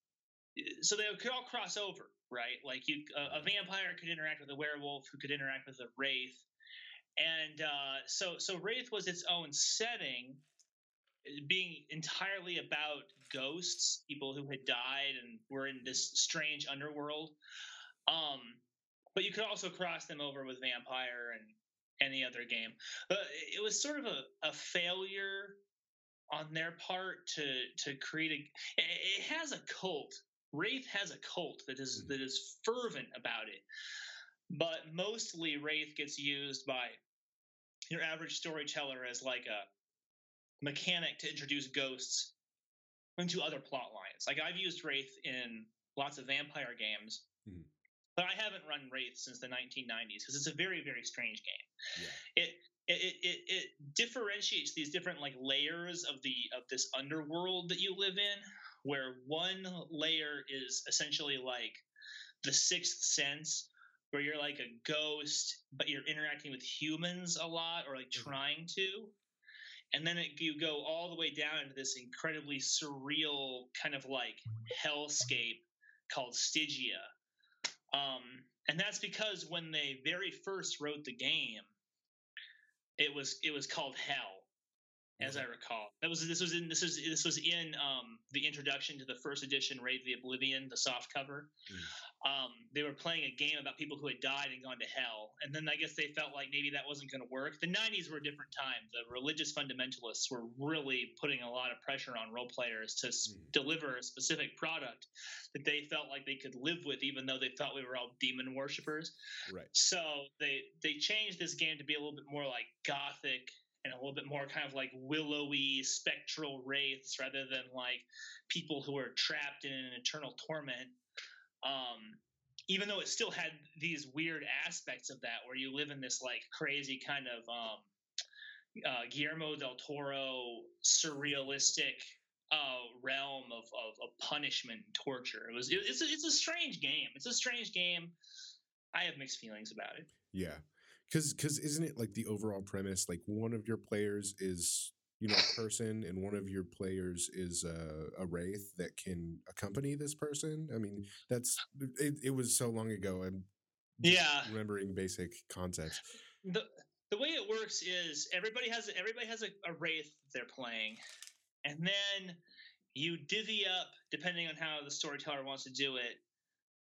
So they could all cross over, right? Like you, a, a vampire could interact with a werewolf, who could interact with a wraith, and uh, so so wraith was its own setting, being entirely about ghosts, people who had died and were in this strange underworld. Um, but you could also cross them over with vampire and any other game. But it was sort of a, a failure on their part to to create a. It it has a cult. Wraith has a cult that is Mhm. that is fervent about it, but mostly Wraith gets used by your average storyteller as like a mechanic to introduce ghosts into other plot lines. Like I've used Wraith in lots of vampire games, Mhm. but I haven't run Wraith since the 1990s because it's a very very strange game. Yeah. It it, it it differentiates these different like layers of the of this underworld that you live in, where one layer is essentially like the sixth sense where you're like a ghost but you're interacting with humans a lot or like Mhm. trying to. And then it, you go all the way down into this incredibly surreal kind of like hellscape called stygia. Um, and that's because when they very first wrote the game it was it was called hell as i recall that was this was in this was this was in um, the introduction to the first edition Wraith the oblivion the soft cover um, they were playing a game about people who had died and gone to hell. And then I guess they felt like maybe that wasn't going to work. The 90s were a different time. The religious fundamentalists were really putting a lot of pressure on role players to mm. deliver a specific product that they felt like they could live with, even though they thought we were all demon worshippers. Right. So they they changed this game to be a little bit more like gothic and a little bit more kind of like willowy spectral wraiths rather than like people who are trapped in an eternal torment um, even though it still had these weird aspects of that, where you live in this like crazy kind of um, uh, Guillermo del Toro surrealistic uh, realm of, of, of, punishment and torture. It was it, it's a, it's a strange game. It's a strange game. I have mixed feelings about it. Yeah, because because isn't it like the overall premise? Like one of your players is you know a person and one of your players is a, a wraith that can accompany this person i mean that's it, it was so long ago i'm yeah remembering basic context the the way it works is everybody has everybody has a, a wraith they're playing and then you divvy up depending on how the storyteller wants to do it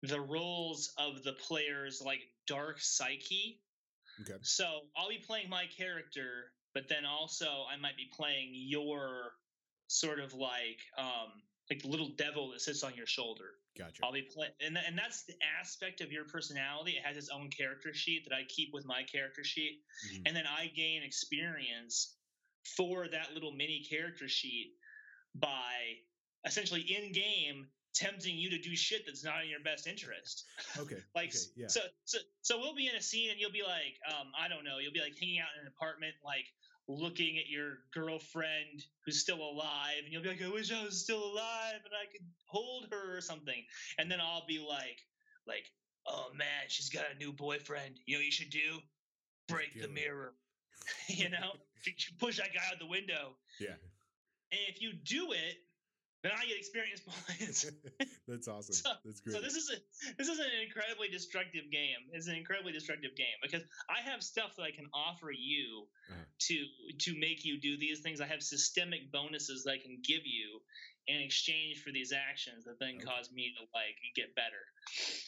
the roles of the player's like dark psyche okay so i'll be playing my character but then also I might be playing your sort of like um like the little devil that sits on your shoulder. Gotcha. I'll be playing, and, and that's the aspect of your personality. It has its own character sheet that I keep with my character sheet, mm-hmm. and then I gain experience for that little mini character sheet by essentially in game tempting you to do shit that's not in your best interest. Okay. like okay, yeah. so so so we'll be in a scene and you'll be like, um, I don't know, you'll be like hanging out in an apartment, like looking at your girlfriend who's still alive, and you'll be like, I wish I was still alive and I could hold her or something. And then I'll be like, like, oh man, she's got a new boyfriend. You know, you should do break the mirror. you know, push that guy out the window. Yeah. And if you do it, then I get experience points. That's awesome. So, That's great. So this is a this is an incredibly destructive game. It's an incredibly destructive game because I have stuff that I can offer you uh-huh. to to make you do these things. I have systemic bonuses that I can give you in exchange for these actions that then okay. cause me to like get better.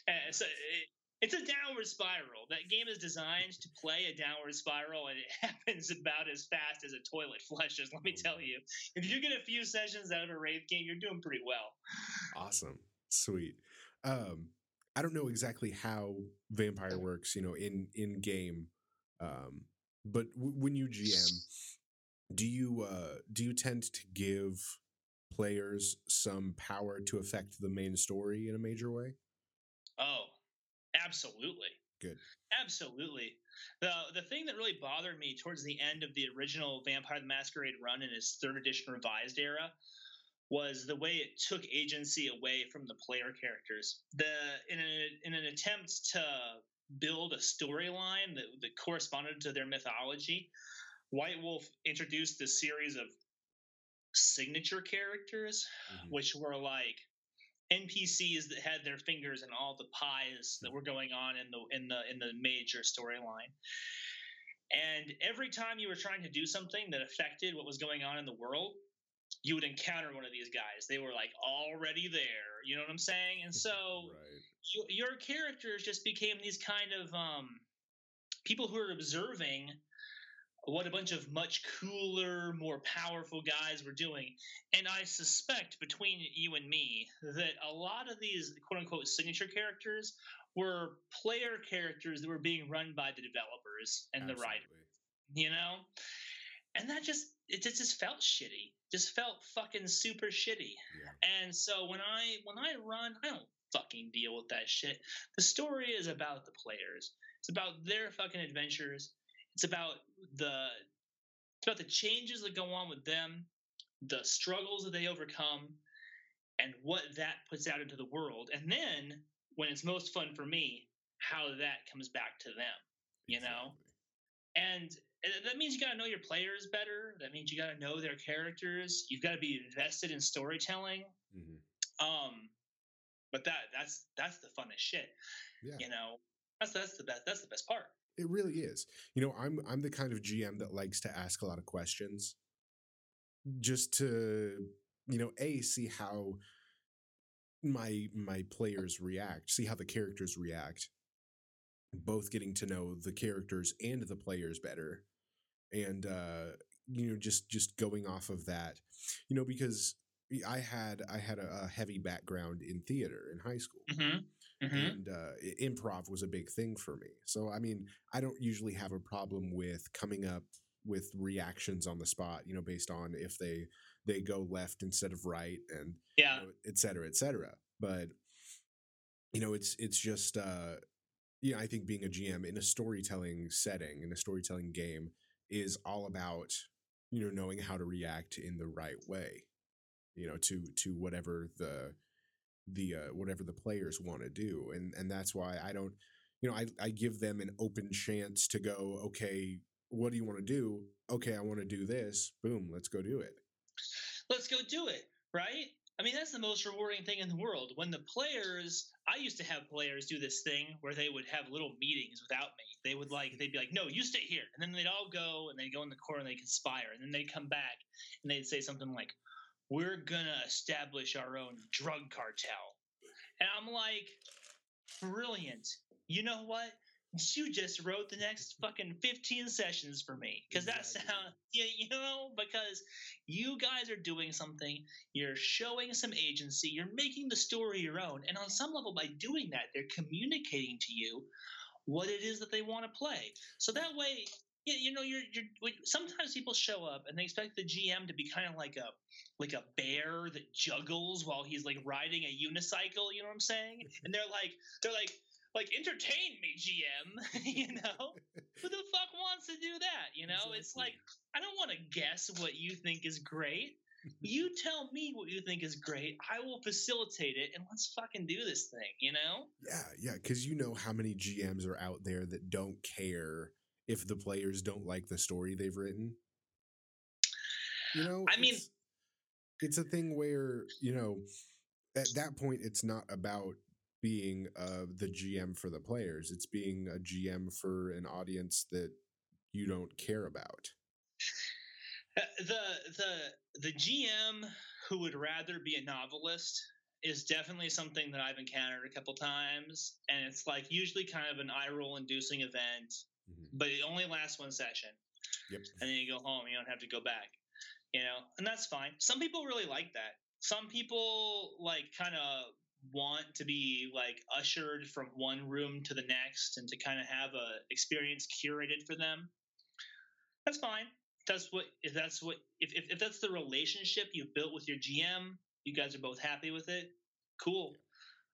And so it, it's a downward spiral. That game is designed to play a downward spiral, and it happens about as fast as a toilet flushes. Let me tell you, if you get a few sessions out of a Wraith game, you're doing pretty well. Awesome, sweet. Um, I don't know exactly how Vampire works, you know, in in game, um, but w- when you GM, do you uh, do you tend to give players some power to affect the main story in a major way? Oh, Absolutely. Good. Absolutely. The the thing that really bothered me towards the end of the original Vampire the Masquerade run in its third edition revised era was the way it took agency away from the player characters. The in an in an attempt to build a storyline that, that corresponded to their mythology, White Wolf introduced a series of signature characters, mm-hmm. which were like NPCs that had their fingers in all the pies that were going on in the in the in the major storyline. And every time you were trying to do something that affected what was going on in the world, you would encounter one of these guys. They were like already there. You know what I'm saying? And so right. you, your characters just became these kind of um, people who are observing what a bunch of much cooler, more powerful guys were doing. And I suspect between you and me that a lot of these quote unquote signature characters were player characters that were being run by the developers and Absolutely. the writers. You know? And that just it just felt shitty. Just felt fucking super shitty. Yeah. And so when I when I run, I don't fucking deal with that shit. The story is about the players. It's about their fucking adventures it's about the it's about the changes that go on with them, the struggles that they overcome, and what that puts out into the world. And then when it's most fun for me, how that comes back to them. You exactly. know? And that means you got to know your players better. That means you got to know their characters. You've got to be invested in storytelling. Mm-hmm. Um, but that that's that's the funnest shit. Yeah. You know, that's that's the best. That's the best part. It really is. You know, I'm I'm the kind of GM that likes to ask a lot of questions just to, you know, A, see how my my players react, see how the characters react, both getting to know the characters and the players better, and uh, you know just just going off of that, you know because I had I had a, a heavy background in theater in high school. Mm-hmm. Mm-hmm. And uh, improv was a big thing for me. So, I mean, I don't usually have a problem with coming up with reactions on the spot, you know, based on if they they go left instead of right and yeah, you know, et cetera, et cetera. But you know, it's it's just uh you know, I think being a GM in a storytelling setting, in a storytelling game, is all about, you know, knowing how to react in the right way, you know, to to whatever the the uh, whatever the players want to do. And and that's why I don't you know, I, I give them an open chance to go, okay, what do you want to do? Okay, I want to do this. Boom, let's go do it. Let's go do it, right? I mean, that's the most rewarding thing in the world. When the players, I used to have players do this thing where they would have little meetings without me. They would like, they'd be like, no, you stay here. And then they'd all go and they'd go in the corner and they conspire. And then they'd come back and they'd say something like, we're to establish our own drug cartel. And I'm like, brilliant. You know what? You just wrote the next fucking 15 sessions for me. Because exactly. that sounds, yeah, you know, because you guys are doing something, you're showing some agency, you're making the story your own. And on some level, by doing that, they're communicating to you what it is that they want to play. So that way, yeah, you know, you're you're. Sometimes people show up and they expect the GM to be kind of like a like a bear that juggles while he's like riding a unicycle. You know what I'm saying? And they're like, they're like, like entertain me, GM. you know, who the fuck wants to do that? You know, exactly. it's like I don't want to guess what you think is great. you tell me what you think is great. I will facilitate it, and let's fucking do this thing. You know? Yeah, yeah. Because you know how many GMs are out there that don't care if the players don't like the story they've written. You know, I mean, it's a thing where you know at that point it's not about being uh, the GM for the players; it's being a GM for an audience that you don't care about. Uh, the the the GM who would rather be a novelist is definitely something that I've encountered a couple times, and it's like usually kind of an eye roll inducing event mm-hmm. but it only lasts one session. Yep. And then you go home. You don't have to go back. You know, and that's fine. Some people really like that. Some people like kind of want to be like ushered from one room to the next and to kind of have a experience curated for them. That's fine. That's what if that's what if, if, if that's the relationship you've built with your GM, you guys are both happy with it. Cool.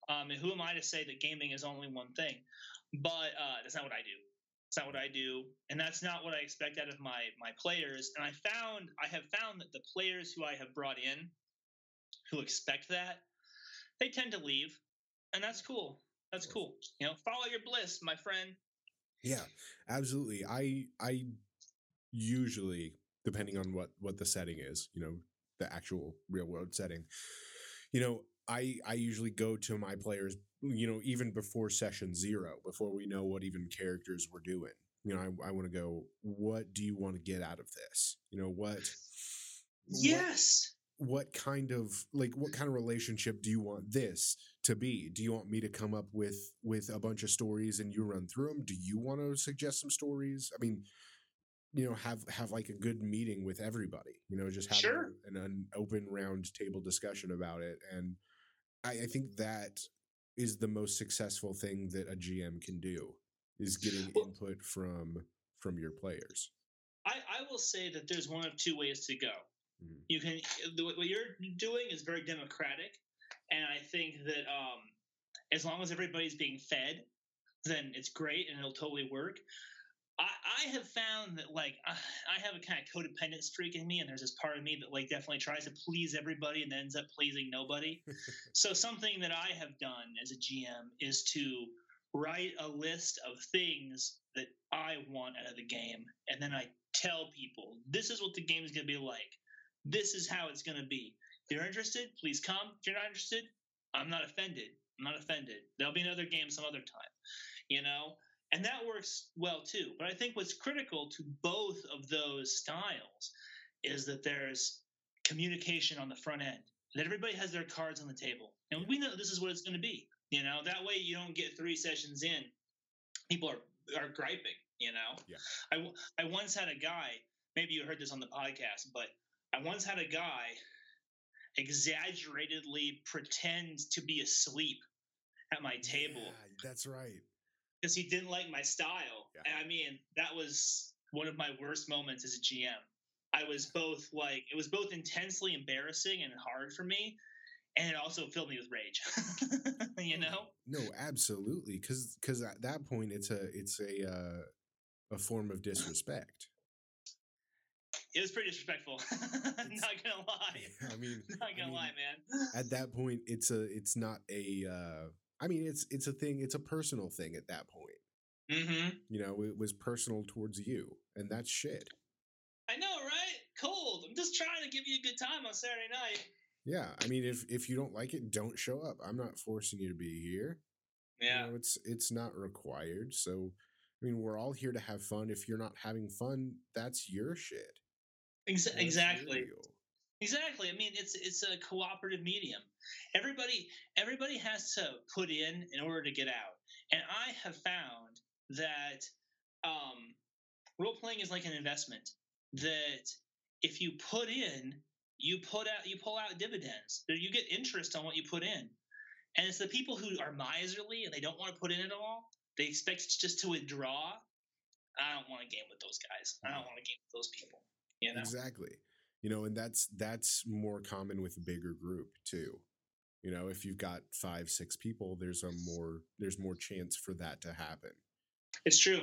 Um, and who am I to say that gaming is only one thing? But uh, that's not what I do. It's not what I do, and that's not what I expect out of my my players. And I found I have found that the players who I have brought in, who expect that, they tend to leave, and that's cool. That's cool. You know, follow your bliss, my friend. Yeah, absolutely. I I usually, depending on what what the setting is, you know, the actual real world setting, you know, I I usually go to my players you know, even before session zero, before we know what even characters we're doing. You know, I, I want to go, what do you want to get out of this? You know, what? Yes. What, what kind of like what kind of relationship do you want this to be? Do you want me to come up with with a bunch of stories and you run through them? Do you want to suggest some stories? I mean, you know, have have like a good meeting with everybody. You know, just have sure. an, an open round table discussion about it, and I, I think that is the most successful thing that a GM can do is getting well, input from from your players. I, I will say that there's one of two ways to go. Mm-hmm. You can what you're doing is very democratic, and I think that um, as long as everybody's being fed, then it's great and it'll totally work. I, I have found that like uh, I have a kind of codependent streak in me, and there's this part of me that like definitely tries to please everybody and ends up pleasing nobody. so something that I have done as a GM is to write a list of things that I want out of the game, and then I tell people this is what the game is going to be like. This is how it's going to be. If you're interested, please come. If you're not interested, I'm not offended. I'm not offended. There'll be another game some other time. You know, and that works well too. But I think what's critical to both of those styles is that there's communication on the front end. that everybody has their cards on the table, and we know this is what it's going to be. You know, that way you don't get three sessions in, people are are griping. You know, Yeah. I I once had a guy. Maybe you heard this on the podcast, but I once had a guy exaggeratedly pretend to be asleep at my table Yeah, that's right. Because he didn't like my style. Yeah. And I mean, that was one of my worst moments as a GM. I was both like, it was both intensely embarrassing and hard for me, and it also filled me with rage. you know? No, absolutely. Because because at that point, it's a it's a uh, a form of disrespect. It was pretty disrespectful. Not gonna lie. I mean, Not gonna mean, lie, man. at that point, it's a it's not a. Uh, I mean, it's it's a thing. It's a personal thing at that point. Mm-hmm. You know, it was personal towards you, and that's shit. I know, right? Cold. I'm just trying to give you a good time on Saturday night. Yeah, I mean, if if you don't like it, don't show up. I'm not forcing you to be here. You know, it's it's not required. So, I mean, we're all here to have fun. If you're not having fun, that's your shit. Ex- That's exactly. deal. Exactly. I mean, it's it's a cooperative medium. Everybody everybody has to put in in order to get out. And I have found that um, role playing is like an investment. That if you put in, you put out you pull out dividends. You get interest on what you put in. And it's the people who are miserly and they don't want to put in at all. They expect just to withdraw. I don't want to game with those guys. I don't want to game with those people. You know. Exactly. You know, and that's that's more common with a bigger group too. You know, if you've got five, six people, there's a more there's more chance for that to happen. It's true.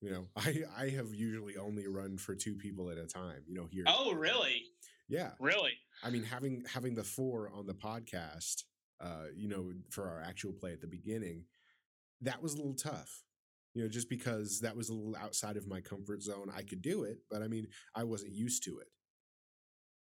You know, I I have usually only run for two people at a time. You know, here. Oh, really? Yeah. Really? I mean, having having the four on the podcast, uh, you know, for our actual play at the beginning, that was a little tough. You know, just because that was a little outside of my comfort zone. I could do it, but I mean, I wasn't used to it.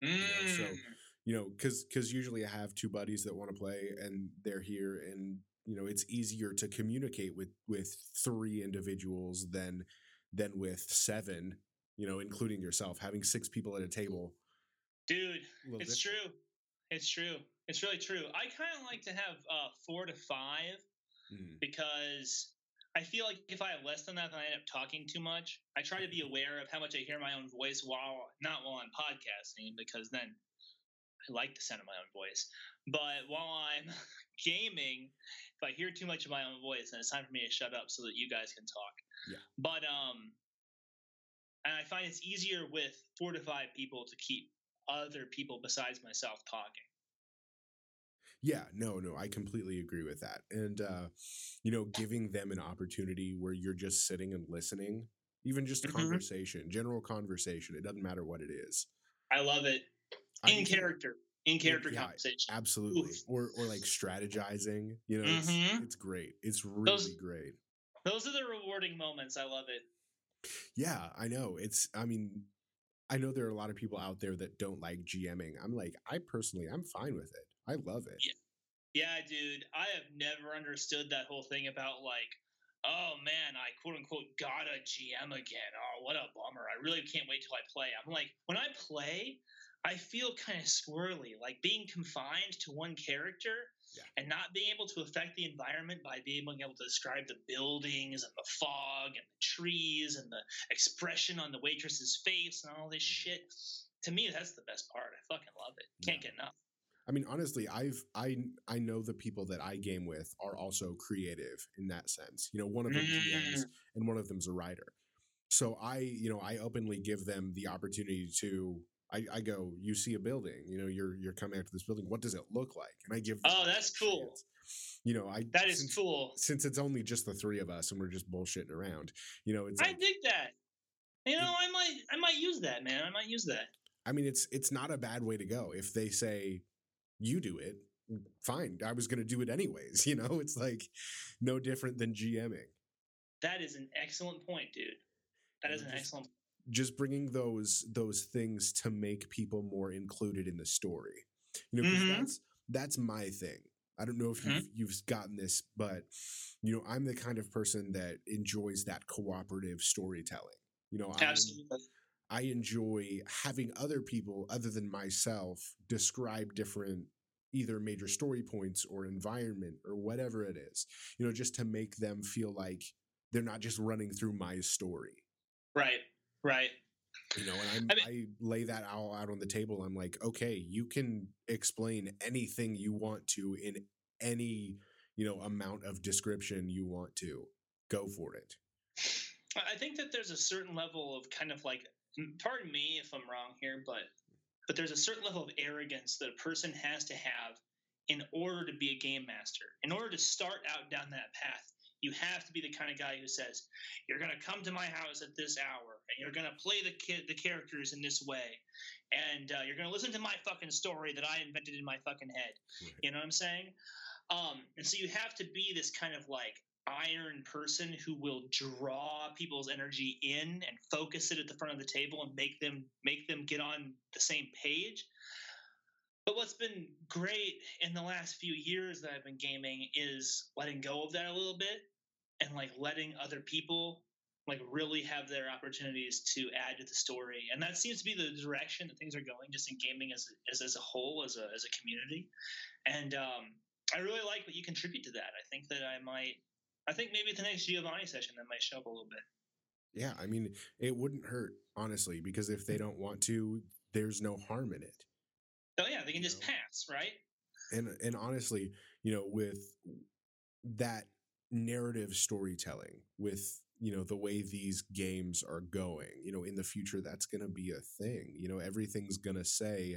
Know, so- Mm. You know, because because usually I have two buddies that want to play, and they're here, and you know, it's easier to communicate with with three individuals than than with seven. You know, including yourself, having six people at a table. Dude, it's different. true. It's true. It's really true. I kind of like to have uh, four to five Mhm. because I feel like if I have less than that, then I end up talking too much. I try to be aware of how much I hear my own voice while not while I'm podcasting because then I like the sound of my own voice. But while I'm gaming, if I hear too much of my own voice, then it's time for me to shut up so that you guys can talk. Yeah. But um, and I find it's easier with four to five people to keep other people besides myself talking. Yeah, no, no, I completely agree with that. And uh, you know, giving them an opportunity where you're just sitting and listening, even just Mhm. conversation, general conversation, it doesn't matter what it is. I love it. In too. character. In character yeah, conversation. Absolutely. Oof. Or or like strategizing, you know, it's, Mhm. it's great. It's really Those- great. Those are the rewarding moments. I love it. Yeah, I know. It's I mean, I know there are a lot of people out there that don't like GMing. I'm like, I personally I'm fine with it. I love it. Yeah. Yeah, dude. I have never understood that whole thing about like, oh man, I quote unquote got a GM again. Oh, what a bummer. I really can't wait till I play. I'm like, when I play, I feel kind of squirrely, like being confined to one character Yeah. and not being able to affect the environment by being able to describe the buildings and the fog and the trees and the expression on the waitress's face and all this Mhm. shit. To me, that's the best part. I fucking love it. Can't Yeah. get enough. I mean, honestly, I've I I know the people that I game with are also creative in that sense. You know, one of them GMs Mm. and one of them's a writer. So I, you know, I openly give them the opportunity to. I, I go, you see a building, you know, you're you're coming after this building. What does it look like? And I give. them Oh, that's cool. chance. You know, I That is since, cool. since it's only just the three of us and we're just bullshitting around. You know, it's I like, dig that. You know, I might, I might use that, man. I might use that. I mean, it's it's not a bad way to go. If they say you do it, fine. I was going to do it anyways. You know, it's like no different than GMing. That is an excellent point, dude. That is an just- excellent. Just bringing those those things to make people more included in the story. You know, Mhm. that's that's my thing. I don't know if Mhm. you've, you've gotten this, but you know, I'm the kind of person that enjoys that cooperative storytelling. You know, Absolutely. I enjoy having other people other than myself describe different either major story points or environment or whatever it is, you know, just to make them feel like they're not just running through my story. Right. Right. You know, and I'm, I, mean, I lay that all out on the table. I'm like, okay, you can explain anything you want to in any, you know, amount of description you want to. Go for it. I think that there's a certain level of kind of like, pardon me if I'm wrong here, but but there's a certain level of arrogance that a person has to have in order to be a game master. In order to start out down that path, you have to be the kind of guy who says, "You're going to come to my house at this hour, and you're going to play the kid, the characters in this way, and uh, you're going to listen to my fucking story that I invented in my fucking head." Right. You know what I'm saying? Um, and so you have to be this kind of like iron person who will draw people's energy in and focus it at the front of the table and make them make them get on the same page. But what's been great in the last few years that I've been gaming is letting go of that a little bit and like letting other people like really have their opportunities to add to the story. And that seems to be the direction that things are going just in gaming as as, as a whole as a, as a community. And um, i really like what you contribute to that. I think that i might I think maybe the next Giovanni session that might show up a little bit. Yeah, I mean, it wouldn't hurt honestly because if they mm-hmm. don't want to, there's no harm in it. Oh yeah, they can just know? pass, right? And and honestly, you know, with that narrative storytelling, with you know the way these games are going, you know, in the future, that's going to be a thing. You know, everything's going to say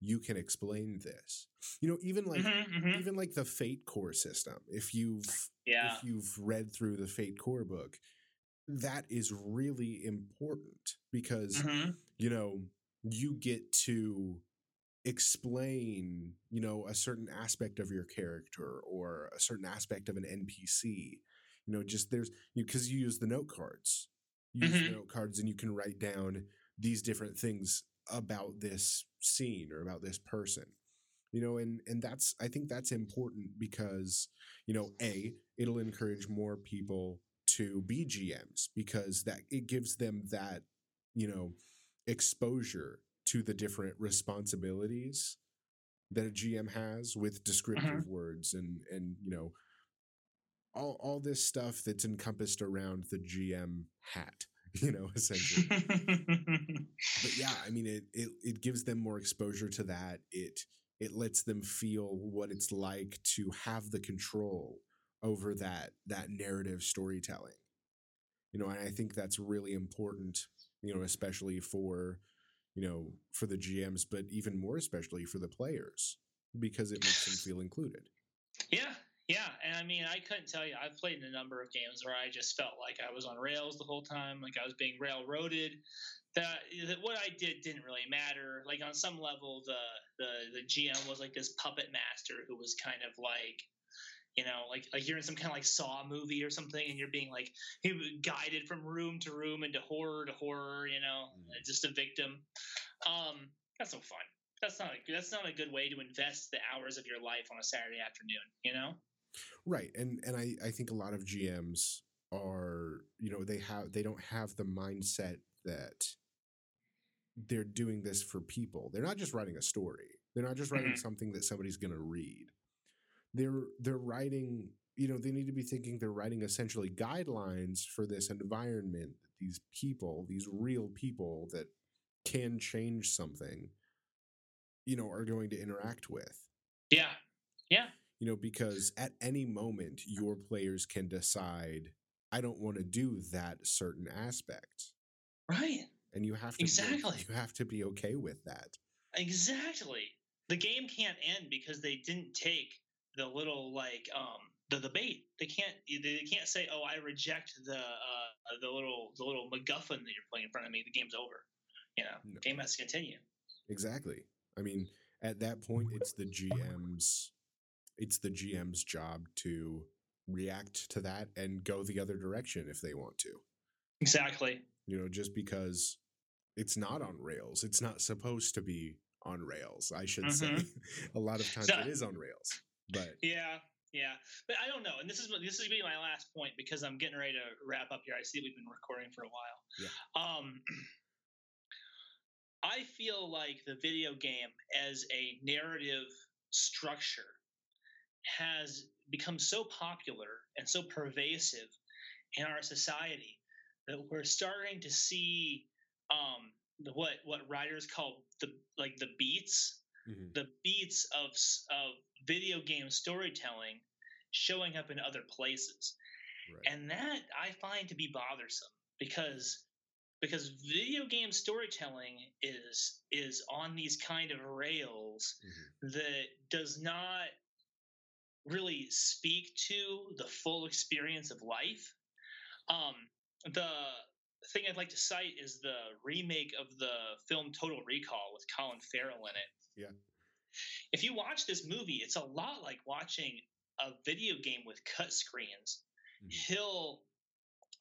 you can explain this you know even like mm-hmm, mm-hmm. even like the fate core system if you've yeah. if you've read through the fate core book that is really important because mm-hmm. you know you get to explain you know a certain aspect of your character or a certain aspect of an npc you know just there's you because you, use the note cards you use the mm-hmm. note cards and you can write down these different things about this scene or about this person you know and and that's i think that's important because you know a it'll encourage more people to be gms because that it gives them that you know exposure to the different responsibilities that a gm has with descriptive mm-hmm. words and and you know all all this stuff that's encompassed around the gm hat you know, essentially. but yeah, I mean, it, it it gives them more exposure to that. It it lets them feel what it's like to have the control over that that narrative storytelling. You know, and I think that's really important. You know, especially for you know for the GMs, but even more especially for the players because it makes them feel included. Yeah, yeah, and I mean, I couldn't tell you. I've played in a number of games where I just felt like I was on rails the whole time, like I was being railroaded. That, that what I did didn't really matter. Like on some level, the the the GM was like this puppet master who was kind of like, you know, like like you're in some kind of like Saw movie or something, and you're being like he guided from room to room into horror to horror. You know, mm. just a victim. Um, that's no fun. That's not a that's not a good way to invest the hours of your life on a Saturday afternoon. You know. Right. And and I, I think a lot of GMs are, you know, they have they don't have the mindset that they're doing this for people. They're not just writing a story. They're not just writing mm-hmm. something that somebody's going to read. They're they're writing, you know, they need to be thinking they're writing essentially guidelines for this environment, these people, these real people that can change something, you know, are going to interact with. You know, because at any moment your players can decide, I don't want to do that certain aspect. Right. And you have to exactly be, you have to be okay with that. Exactly. The game can't end because they didn't take the little like um the, debate. They can't they can't say, "Oh, I reject the uh the little the little MacGuffin that you're playing in front of me. The game's over." You know, no. game has to continue. Exactly. I mean, at that point, it's the GM's it's the GM's job to react to that and go the other direction if they want to. Exactly. You know, just because it's not on rails, it's not supposed to be on rails, I should mm-hmm. say. a lot of times so, it is on rails. But Yeah, yeah. But I don't know. And this is this is be my last point because I'm getting ready to wrap up here. I see we've been recording for a while. Yeah. Um I feel like the video game as a narrative structure has become so popular and so pervasive in our society that we're starting to see um, what what writers call the like the beats, Mhm. the beats of of video game storytelling showing up in other places, Right. and that I find to be bothersome because because video game storytelling is is on these kind of rails Mhm. that does not really speak to the full experience of life. Um, the thing I'd like to cite is the remake of the film Total Recall with Colin Farrell in it. Yeah. If you watch this movie, it's a lot like watching a video game with cut screens. Mhm. He'll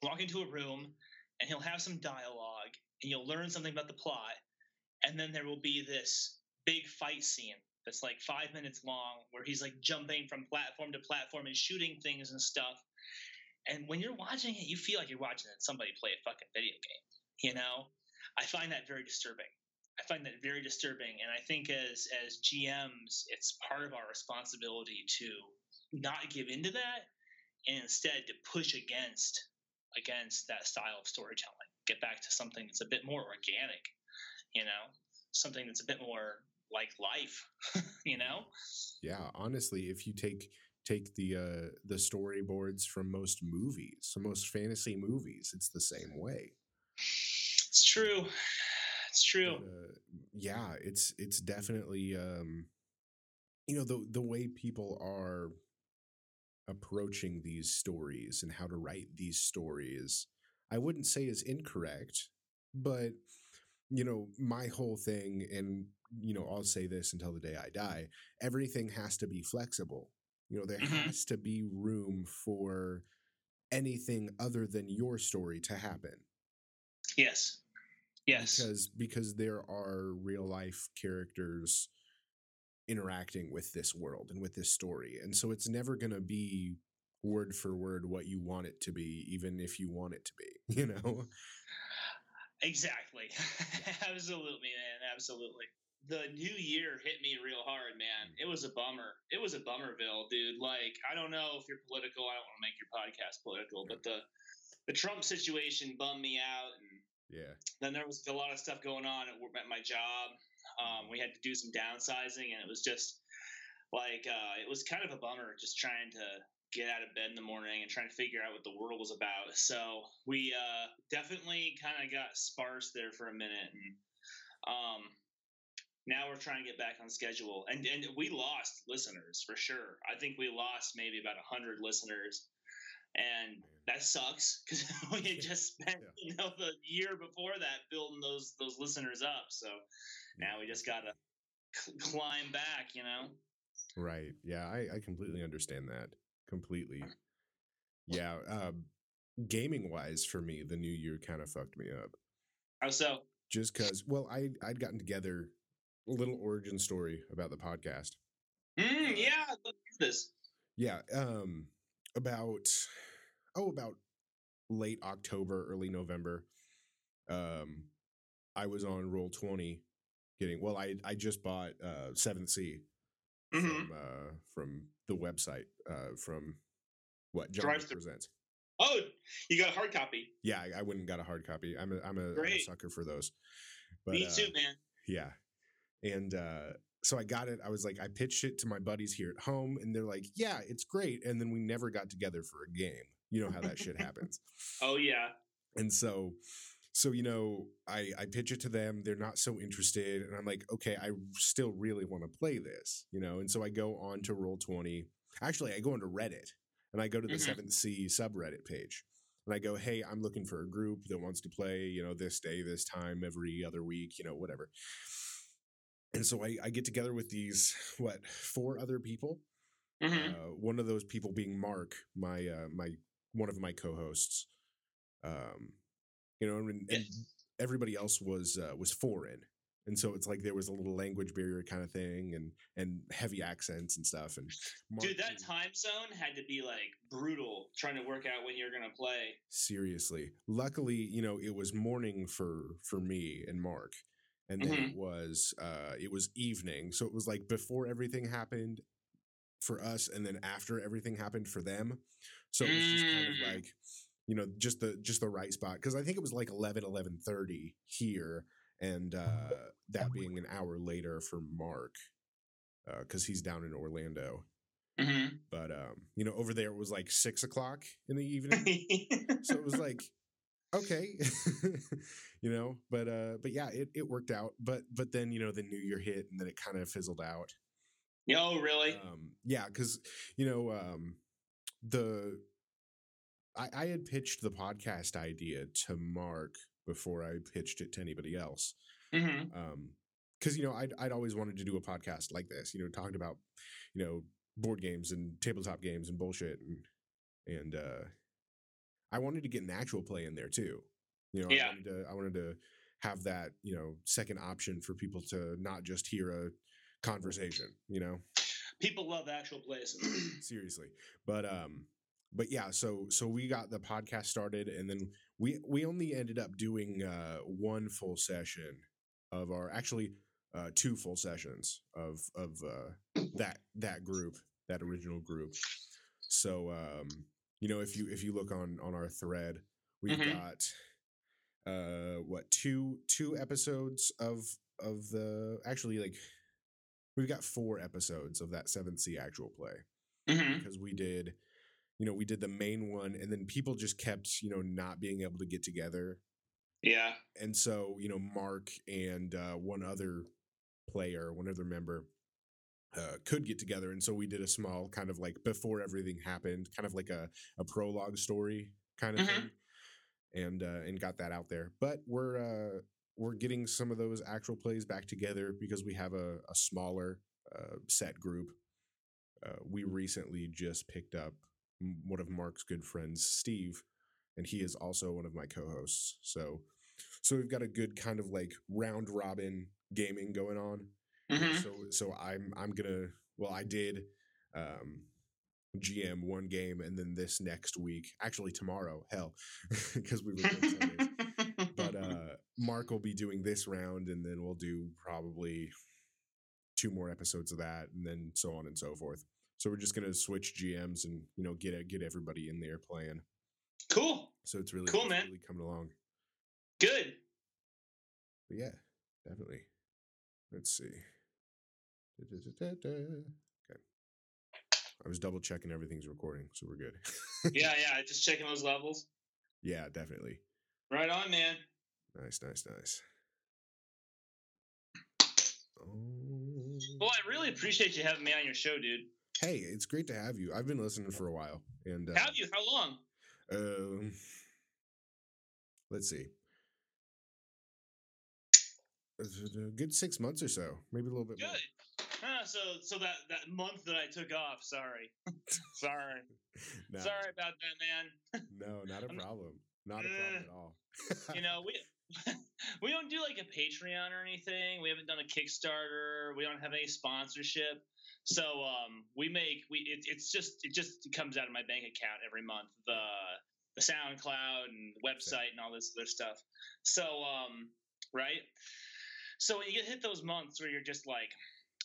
walk into a room and he'll have some dialogue and you'll learn something about the plot. And then there will be this big fight scene that's like five minutes long where he's like jumping from platform to platform and shooting things and stuff. And when you're watching it, you feel like you're watching somebody play a fucking video game. You know, I find that very disturbing. I find that very disturbing, and I think as as GMs, it's part of our responsibility to not give into that, and instead to push against against that style of storytelling. Get back to something that's a bit more organic. You know, something that's a bit more like life. you know. Yeah, honestly, if you take take the uh the storyboards from most movies, so most fantasy movies, it's the same way. It's true. It's true. But, uh, yeah, it's it's definitely um you know the the way people are approaching these stories and how to write these stories I wouldn't say is incorrect, but you know, my whole thing and you know, I'll say this until the day I die, everything has to be flexible. You know, there Mhm. has to be room for anything other than your story to happen Yes. Yes. because because there are real life characters interacting with this world and with this story and so it's never going to be word for word what you want it to be even if you want it to be you know Exactly. absolutely, man. Absolutely. The new year hit me real hard, man. It was a bummer. It was a bummerville, dude. Like, I don't know if you're political. I don't want to make your podcast political, but the the Trump situation bummed me out, and yeah then there was a lot of stuff going on at, at my job. Um, we had to do some downsizing, and it was just like uh, it was kind of a bummer just trying to get out of bed in the morning and trying to figure out what the world was about. So we uh, definitely kind of got sparse there for a minute, and um, now we're trying to get back on schedule. And and we lost listeners for sure. I think we lost maybe about hundred listeners. And that sucks because we had just spent, Yeah. you know, the year before that building those those listeners up. So now we just gotta cl- climb back, you know. right yeah i i completely understand that completely yeah um gaming wise for me the new year kind of fucked me up How so? just because well i i'd gotten together little origin story about the podcast Mm, yeah, look at this. Yeah, um about oh about late October, early November. Um I was on roll 20 getting well I I just bought uh 7th Sea Mhm. from uh from the website uh from what John Drive presents. Oh, you got a hard copy. Yeah, I, I went and got a hard copy. I'm a I'm a, I'm a sucker for those. But Me uh, too, man. Yeah. And uh so I got it. I was like, I pitched it to my buddies here at home, and they're like, Yeah, it's great. And then we never got together for a game. You know how that shit happens. Oh yeah. And so so you know, I I pitch it to them, they're not so interested, and I'm like, okay, I still really want to play this, you know. And so I go on to roll 20. Actually, I go onto Reddit and I go to the Mhm. 7th Sea subreddit page. And I go, hey, I'm looking for a group that wants to play, you know, this day, this time, every other week, you know, whatever. And so I, I get together with these, what, four other people. hmm Uh, one of those people being Mark, my uh, my one of my co-hosts. Um, you know, and, and everybody else was uh, was foreign, and so it's like there was a little language barrier kind of thing, and and heavy accents and stuff. And Mark Dude, that time zone had to be like brutal trying to work out when you're gonna play. seriously, luckily, you know, it was morning for for me and Mark, and then it was uh it was evening so it was like before everything happened for us and then after everything happened for them. So it was just kind of Mm. like you know just the just the right spot because i think it was like 11 11.30 here and uh that being an hour later for mark because he's down in orlando. Hmm but um you know over there it was like six o'clock in the evening. So it was like okay. You know but uh but yeah it, it worked out but but then you know the new year hit and then it kind of fizzled out. Oh, really? um yeah because you know um the I, I had pitched the podcast idea to mark before i pitched it to anybody else hmm um because you know I'd, I'd always wanted to do a podcast like this you know talking about you know board games and tabletop games and bullshit and and uh i wanted to get an actual play in there too you know Yeah. i wanted to i wanted to have that you know second option for people to not just hear a conversation you know People love actual plays. seriously but um but yeah so so we got the podcast started and then we we only ended up doing uh one full session of our actually uh two full sessions of of uh that that group that original group so um you know if you if you look on on our thread we've Mhm. got uh what two two episodes of of the actually like we've got four episodes of that seventh sea actual play hmm because we did you know we did the main one and then people just kept you know not being able to get together Yeah. and so you know mark and uh, one other player one other member uh, could get together and so we did a small kind of like before everything happened kind of like a, a prologue story kind of Mhm. thing and uh, and got that out there. But we're uh we're getting some of those actual plays back together because we have a, a smaller uh, set group. Uh, we recently just picked up one of mark's good friends steve and he is also one of my co-hosts so so we've got a good kind of like round robin gaming going on hmm so so i'm i'm gonna well i did um gm one game and then this next week actually tomorrow hell because we record sundays. But uh mark will be doing this round and then we'll do probably two more episodes of that and then so on and so forth. So we're just gonna switch gms and you know get get everybody in there playing. Cool. so it's really Cool, it's man. really coming along. Good. but yeah definitely. Let's see okay i was double checking everything's recording so we're good Yeah, yeah. Just checking those levels. yeah definitely Right on, man. nice nice nice oh. Well, I really appreciate you having me on your show, dude. Hey, it's great to have you. I've been listening for a while, and uh, Have you? How long? Um, let's see, a good six months or so, maybe a little bit Good. more. Ah, so, so that that month that I took off. Sorry, sorry, No, sorry about that, man. no, not a problem. Not a problem at all. you know we we don't do like a patreon or anything we haven't done a kickstarter we don't have any sponsorship so um we make we it, it's just it just comes out of my bank account every month the the soundcloud and the website and all this other stuff so um right so when you hit those months where you're just like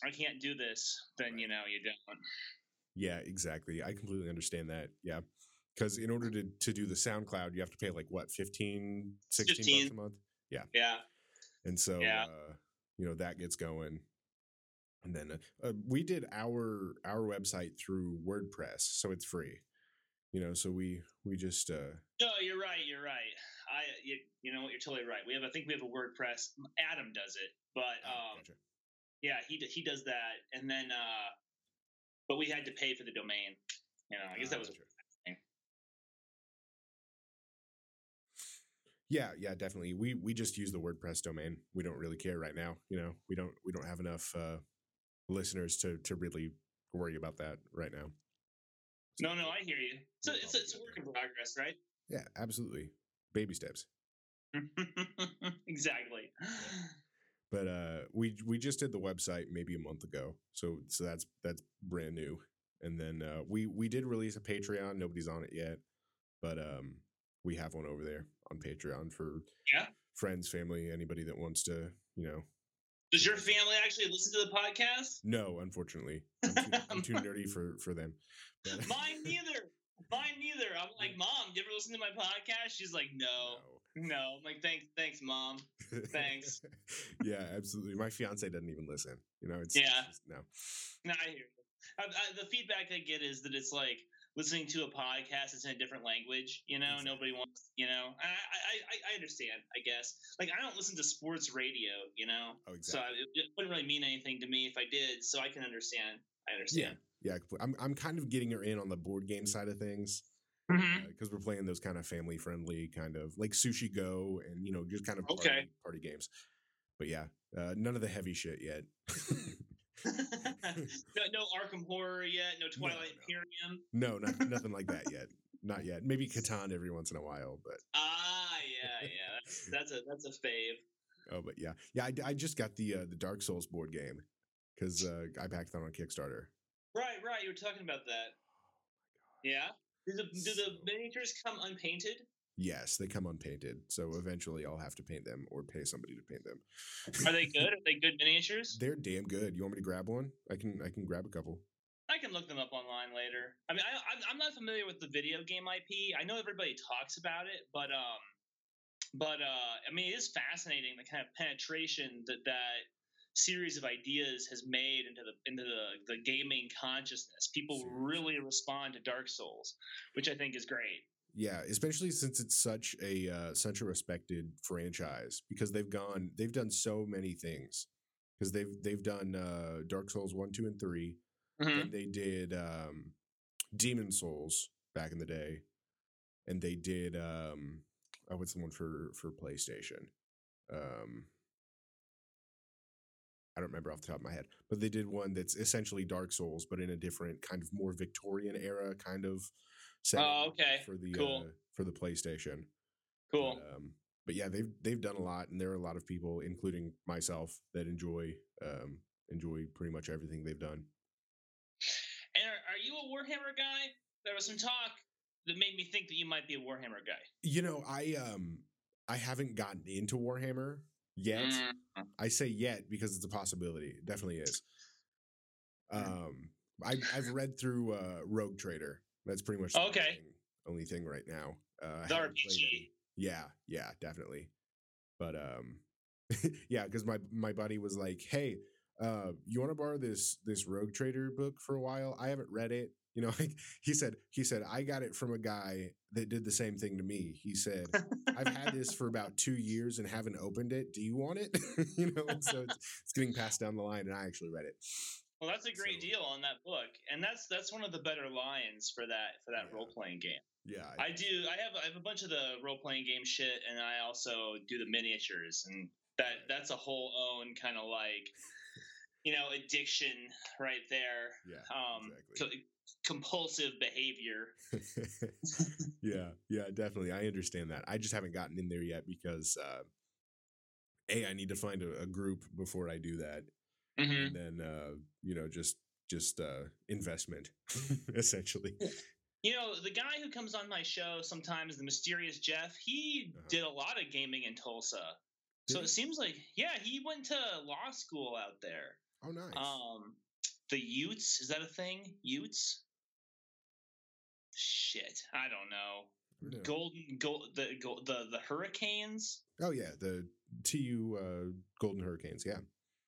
i can't do this then you know you don't yeah, exactly. I completely understand that. Yeah. Because in order to, to do the SoundCloud, you have to pay like what, 15, 16 bucks a month? Yeah. Yeah And so, Yeah. uh, you know, that gets going. And then uh, uh, we did our our website through WordPress, so it's free. You know, so we we just uh No, you're right. You're right. You, you know what? You're totally right. We have, I think we have a WordPress. Adam does it, but oh, um, gotcha. yeah, he he does that, and then, uh, but we had to pay for the domain. You know, I guess Ah, that was gotcha. yeah, yeah, definitely. We we just use the WordPress domain. We don't really care right now. You know, we don't we don't have enough uh listeners to to really worry about that right now. no, no. I hear you. So it's it's a work in progress, right? Yeah, absolutely. Baby steps. exactly. But uh we we just did the website maybe a month ago. So so that's that's brand new. And then uh we we did release a Patreon. Nobody's on it yet. But um we have one over there on Patreon for Yeah. friends, family, anybody that wants to, you know. Does your family actually listen to the podcast? No, unfortunately, I'm too, I'm too nerdy for for them. Mine neither. Mine neither. I'm like, mom, you ever listen to my podcast? She's like, no, no. I'm like, thanks, thanks, mom. Thanks. yeah, absolutely. My fiance doesn't even listen. You know, it's, it's Yeah. just, no. No, I hear you. I, I, the feedback I get is that it's like listening to a podcast. It's in a different language. You know, Exactly. nobody wants. You know, I, I, I, I understand. I guess. Like, I don't listen to sports radio. You know, Oh, so exactly. it, it wouldn't really mean anything to me if I did. So I can understand. I understand. Yeah, compl- I'm I'm kind of getting her in on the board game side of things because we're playing those kind of family friendly kind of like Sushi Go and you know just kind of party, Okay. party games. But yeah, uh, none of the heavy shit yet. no, no Arkham Horror yet. No Twilight no. Imperium. no, not, nothing like that yet. Not yet. Maybe Catan every once in a while, but Ah, yeah, yeah. That's, that's a that's a fave. oh, but yeah, yeah. I, I just got the uh, the Dark Souls board game because uh, I backed that on Kickstarter. Right. You were talking about that. Yeah. Do the do the miniatures come unpainted? Yes, they come unpainted, so eventually I'll have to paint them or pay somebody to paint them. Are they good? Are they good miniatures? They're damn good. You want me to grab one? I can. I can grab a couple. I can look them up online later. I mean, I, I'm- I'm not familiar with the video game IP. I know everybody talks about it, but um, but uh, I mean, it is fascinating the kind of penetration that that series of ideas has made into the into the, the gaming consciousness. People really respond to Dark Souls, which I think is great. Yeah, especially since it's such a uh, such a respected franchise because they've gone they've done so many things because they've they've done uh, Dark Souls one, two, and 3 Mhm. and they did um, Demon Souls back in the day, and they did um, oh, what's the one for for PlayStation? Um, I don't remember off the top of my head, but they did one that's essentially Dark Souls, but in a different kind of more Victorian era kind of setting. Oh, okay. For the Cool. uh, for the PlayStation. Cool. But, um, but yeah, they've they've done a lot, and there are a lot of people, including myself, that enjoy um, enjoy pretty much everything they've done. And are, are you a Warhammer guy? There was some talk that made me think that you might be a Warhammer guy. You know, I um I haven't gotten into Warhammer yet. Mm. I say yet because it's a possibility. It definitely is. Um, I, I've read through uh, Rogue Trader. That's pretty much the only Okay. thing, only thing right now. Uh, The RPG. Yeah, yeah, definitely. But um, yeah, because my my buddy was like, "Hey, uh, you want to borrow this this Rogue Trader book for a while? I haven't read it." You know, like he said, he said, I got it from a guy that did the same thing to me. He said, I've had this for about two years and haven't opened it. Do you want it? you know, so it's, it's getting passed down the line, and I actually read it. Well, that's a great So- deal on that book, and that's that's one of the better lines for that for that Yeah. role playing game. Yeah, I do. I have I have a bunch of the role playing game shit, and I also do the miniatures, and that that's a whole own kind of like you know addiction right there. yeah, Um, exactly. Co- compulsive behavior. yeah, yeah, definitely. I understand that. I just haven't gotten in there yet because uh, a I need to find a, a group before I do that, hmm and then uh, you know just just uh, investment essentially. You know, the guy who comes on my show sometimes, the mysterious Jeff, he Uh-huh. did a lot of gaming in Tulsa. Did so he? it seems like, yeah, he went to law school out there. Oh, nice. Um, the Utes is that a thing? Utes? Shit, I don't know. I. Golden, gold, the gold, the the Hurricanes, Oh yeah, the TU uh, Golden Hurricanes. Yeah.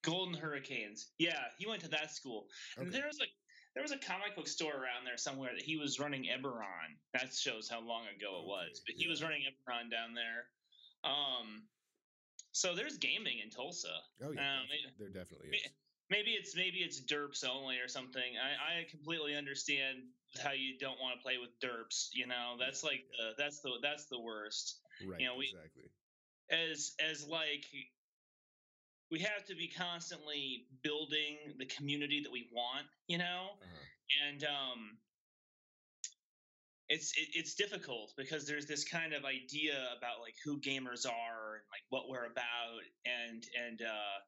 Golden Hurricanes. Yeah, he went to that school. And there was a there was a comic book store around there somewhere that he was running Eberron. That shows how long ago it was. Okay, But he was running Eberron down there. Um, so there's gaming in Tulsa. Oh yeah. Um, definitely. there definitely is. Maybe it's maybe it's derps only or something. I, I completely understand how you don't want to play with derps. You know, that's Yeah, like yeah. the that's the that's the worst. Right. know, we- exactly. As as like we have to be constantly building the community that we want. You know, Uh-huh. and um it's it, it's difficult because there's this kind of idea about like who gamers are and like what we're about and and uh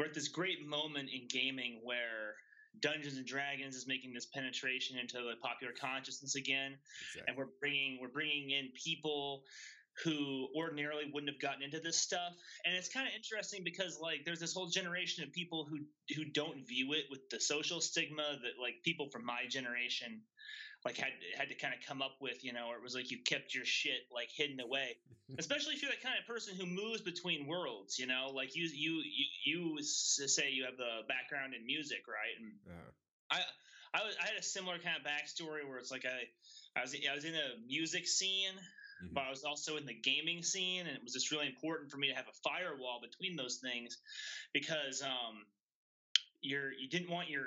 we're at this great moment in gaming where Dungeons and Dragons is making this penetration into the popular consciousness again Exactly. and we're bringing we're bringing in people who ordinarily wouldn't have gotten into this stuff and it's kind of interesting because like there's this whole generation of people who who don't view it with the social stigma that like people from my generation like had had to kind of come up with you know or it was like you kept your shit like hidden away. Especially if you're that kind of person who moves between worlds you know? Like you you you, you say you have the background in music right? And Uh, I, I was, I had a similar kind of backstory where it's like I, I was I was in a music scene, Mhm. but I was also in the gaming scene, and it was just really important for me to have a firewall between those things, because um, you're you didn't want your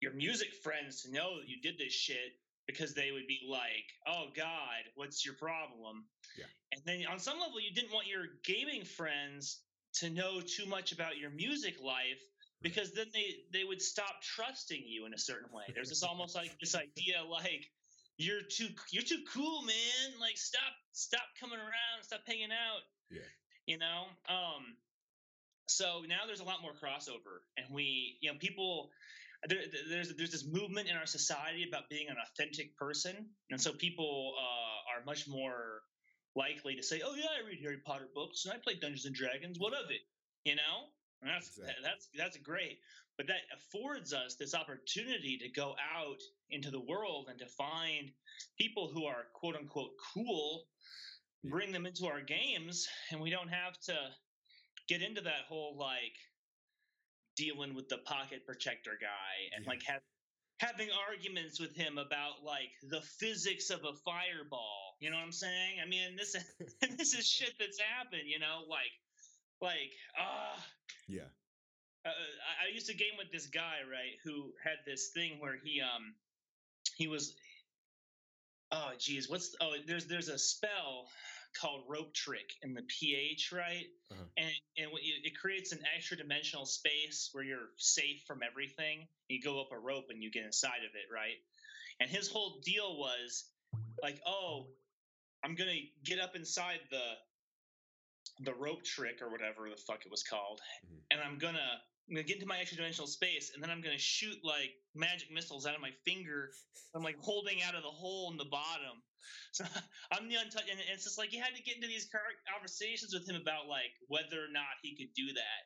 your music friends to know that you did this shit because they would be like, "Oh God, what's your problem?" Yeah. And then on some level, you didn't want your gaming friends to know too much about your music life because then they they would stop trusting you in a certain way. There's this almost like this idea like you're too you're too cool, man. Like stop stop coming around, stop hanging out. Yeah. You know? Um so now there's a lot more crossover and we you know people there, there's there's this movement in our society about being an authentic person. And so people uh, are much more likely to say oh yeah i read harry potter books and i play dungeons and dragons. What of it? You know? And that's Exactly. that's that's great. But that affords us this opportunity to go out into the world and to find people who are quote unquote cool Yeah. bring them into our games and we don't have to get into that whole like dealing with the pocket protector guy and Yeah. like have having arguments with him about like the physics of a fireball you know what i'm saying i mean this this is shit that's happened you know like like ah yeah. uh, I, I used to game with this guy right who had this thing where he um he was oh geez what's oh there's there's a spell called rope trick in the ph right Uh-huh. and and what you, it creates an extra dimensional space where you're safe from everything you go up a rope and you get inside of it right and his whole deal was like oh i'm gonna get up inside the the rope trick or whatever the fuck it was called Mhm. and i'm gonna I'm gonna get into my extra dimensional space, and then I'm gonna shoot like magic missiles out of my finger. I'm like holding out of the hole in the bottom. So I'm the untouched, and it's just like you had to get into these conversations with him about like whether or not he could do that.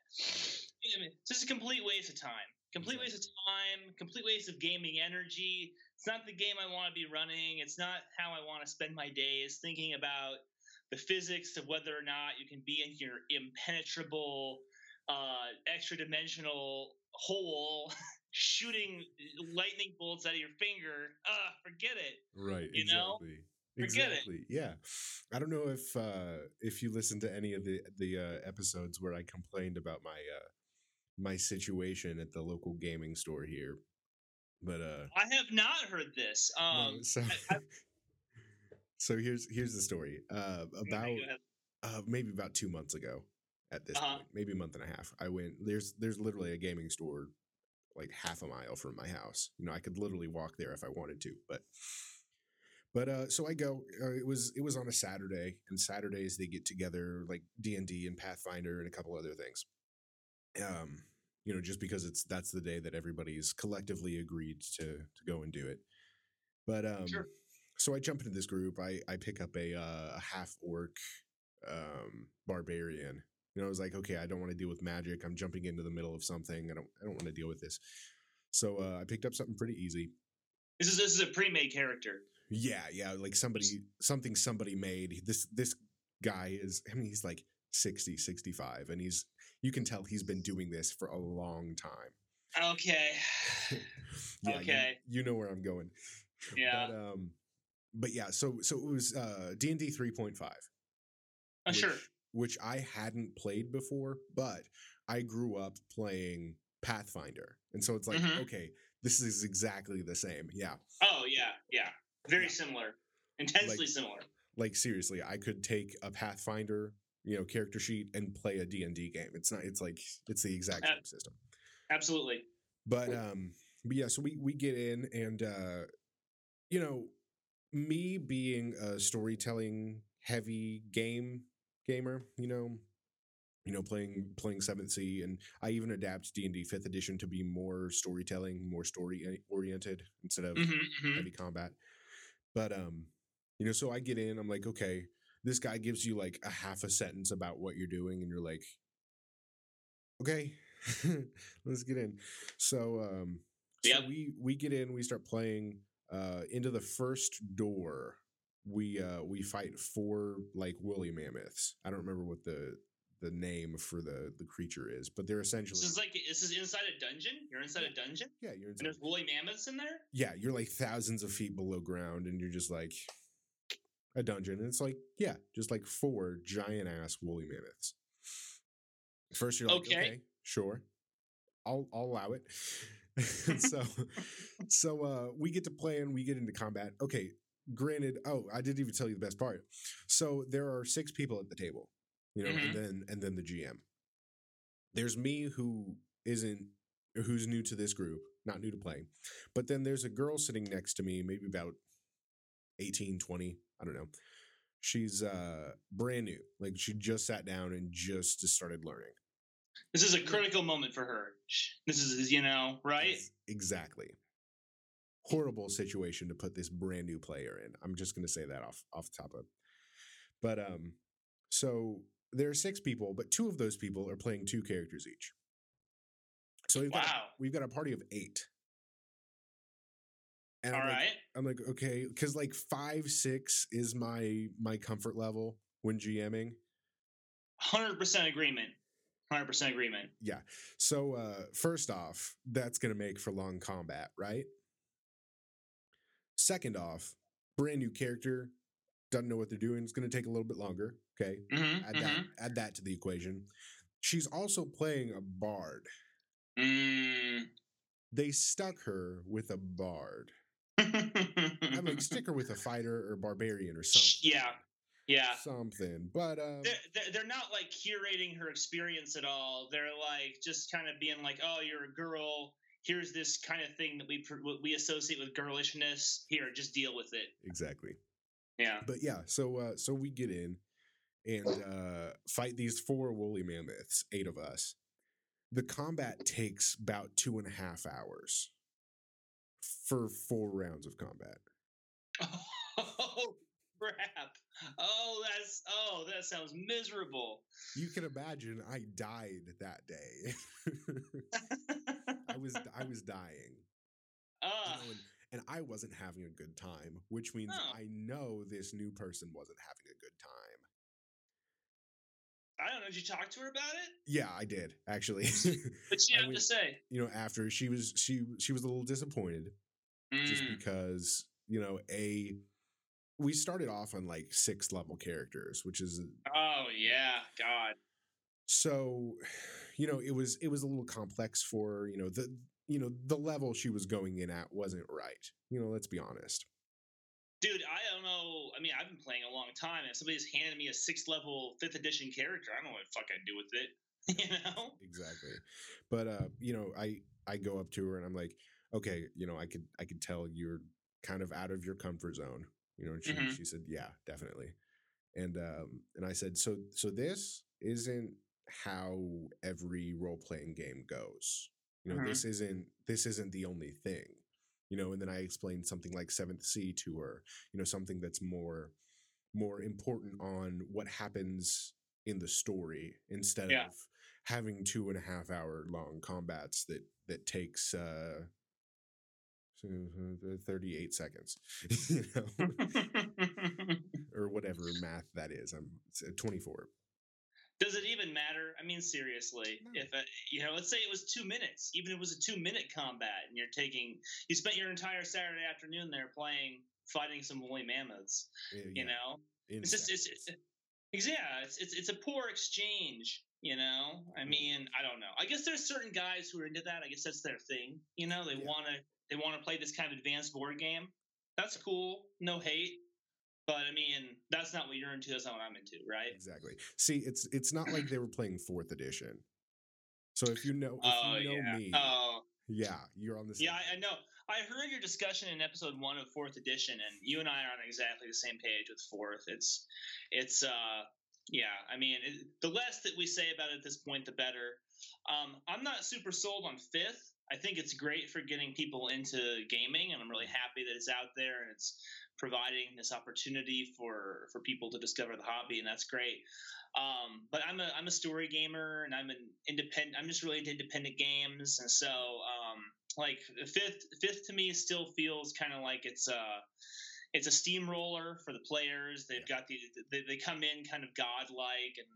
I mean, it's just a complete waste of time. Complete waste of time. Complete waste of gaming energy. It's not the game I want to be running. It's not how I want to spend my days thinking about the physics of whether or not you can be in your impenetrable uh, extra dimensional hole shooting lightning bolts out of your finger. Uh, forget it. Right. You know? exactly. Forget it. exactly. Yeah. I don't know if uh if you listened to any of the the uh, episodes where I complained about my uh my situation at the local gaming store here. But uh I have not heard this. no, Um, so I- I- so here's here's the story. Uh about uh maybe about 2 months ago at this Uh-huh. point, maybe a month and a half. I went there's there's literally a gaming store like half a mile from my house. You know, I could literally walk there if I wanted to, but but uh so I go uh, it was it was on a Saturday and Saturdays they get together like D&D and Pathfinder and a couple other things. Um you know, just because it's that's the day that everybody's collectively agreed to to go and do it. But um Sure. so I jump into this group. I I pick up a uh, a half orc um barbarian. You know, I was like, okay, I don't want to deal with magic. I'm jumping into the middle of something. I don't I don't want to deal with this. So uh, I picked up something pretty easy. This is this is a pre-made character. Yeah, yeah, like somebody something somebody made. This this guy is I mean he's like 60, 65 and he's you can tell he's been doing this for a long time. Okay. yeah, you- Okay. You, know where I'm going. Yeah. But um but yeah, so so it was uh D&D 3.5. Oh, which, sure. Which I hadn't played before, but I grew up playing Pathfinder. And so it's like, Mhm. okay, this is exactly the same. Yeah. Oh yeah, yeah. Very Yeah. similar. Intensely Like- similar. Like seriously, I could take a Pathfinder, you know, character sheet and play a D&D game. It's not it's like it's the exact Uh, same system. Absolutely. But um but yeah, so we we get in and uh you know, me being a storytelling heavy game gamer, you know, you know, playing playing Seventh Sea, and I even adapt D and D Fifth Edition to be more storytelling, more story oriented instead of hmm hmm heavy combat. But um, you know, so I get in, I'm like, okay, this guy gives you like a half a sentence about what you're doing, and you're like, okay, let's get in. So, um, so Yep. we we get in, we start playing. Uh, into the first door, we uh we fight four like woolly mammoths. I don't remember what the the name for the the creature is, but they're essentially This is like this is inside a dungeon. You're inside a dungeon, yeah, you're and there's woolly mammoths in there. yeah, you're like thousands of feet below ground, and you're just like a dungeon. And it's like yeah, just like four giant ass woolly mammoths. First, you're like okay, Okay. sure, I'll I'll allow it. so so uh we get to play and we get into combat. Okay, granted. Oh, I didn't even tell you the best part. So there are six people at the table, you know, and then and then the GM. There's me who isn't who's new to this group, not new to playing. But then there's a girl sitting next to me, maybe about 18, 20, I don't know. She's uh brand new. Like she just sat down and just started learning. This is a critical moment for her. This is you know right. Ex- Exactly. Horrible situation to put this brand new player in. I'm just going to say that off off the top of. But um, so there are six people, but two of those people are playing two characters each. So we've got a, Wow. we've got a party of eight. And All I'm like. I'm like, okay, because like five, six is my my comfort level when GMing. Hundred percent agreement. Hundred percent agreement. Yeah. So uh first off, that's gonna make for long combat, right? Second off, brand new character, doesn't know what they're doing. It's gonna take a little bit longer. Okay. Mm-hmm, Add that add that to the equation. She's also playing a bard. mm They stuck her with a bard. mm-hmm. I'm like, stick her with a fighter or barbarian or something. Yeah. Yeah. Something. But um they're, they're not like curating her experience at all. They're like just kind of being like, "Oh, you're a girl. Here's this kind of thing that we we associate with girlishness. Here, just deal with it." exactly. Yeah. But yeah, so uh so we get in and uh fight these four woolly mammoths, eight of us. The combat takes about two and a half hours for four rounds of combat. Oh crap! Oh, that's oh, that sounds miserable. You can imagine I died that day. I was I was dying. you know, and, and I wasn't having a good time, which means Oh. I know this new person wasn't having a good time. I don't know. Did you talk to her about it? Yeah, I did actually. What she have went- to say? you know, after she was she she was a little disappointed just Mm, because you know a we started off on like six level characters, which is Oh yeah, God. so you know it was it was a little complex for you know the you know the level she was going in at wasn't right. You know, let's be honest. Dude, I don't know. I mean, I've been playing a long time, and somebody's handed me a sixth level fifth edition character. I don't know what the fuck I'd do with it. You know? exactly but uh you know i i go up to her and i'm like okay you know i could i could tell you're kind of out of your comfort zone you know and she, Mhm. she said yeah definitely and um and i said so so this isn't how every role-playing game goes you know Mhm. this isn't this isn't the only thing you know and then i explained something like seventh sea to her you know something that's more more important on what happens in the story instead Yeah. of having two and a half hour long combats that that takes uh uh, 38 seconds you know or whatever math that is i'm uh, 24 Does it even matter? I mean, seriously, No. if uh, you know, let's say it was two minutes, even if it was a two-minute combat, and you're taking, you spent your entire Saturday afternoon there playing, fighting some woolly mammoths. Uh, You yeah, know, in it's just, it's, it's, yeah, it's, it's it's a poor exchange. You know, I Mm. mean, I don't know. I guess there's certain guys who are into that. I guess that's their thing. You know, they Yeah. want to they want to play this kind of advanced board game. That's cool. No hate. But I mean, that's not what you're into. That's not what I'm into, right? exactly see it's it's not like they were playing fourth edition so if you know if Oh you know yeah. me Oh yeah you're on the same yeah. I, I know. I heard your discussion in episode one of fourth edition, and you and I are on exactly the same page with fourth. It's it's uh yeah. I mean, it, the less that we say about it at this point, the better. Um, I'm not super sold on fifth. I think it's great for getting people into gaming, and I'm really happy that it's out there and it's providing this opportunity for for people to discover the hobby, and that's great. Um, but I'm a I'm a story gamer, and I'm an independent. I'm just really into independent games, and so um, like fifth fifth to me still feels kind of like it's a it's a steamroller for the players. They've got the they, they come in kind of godlike, and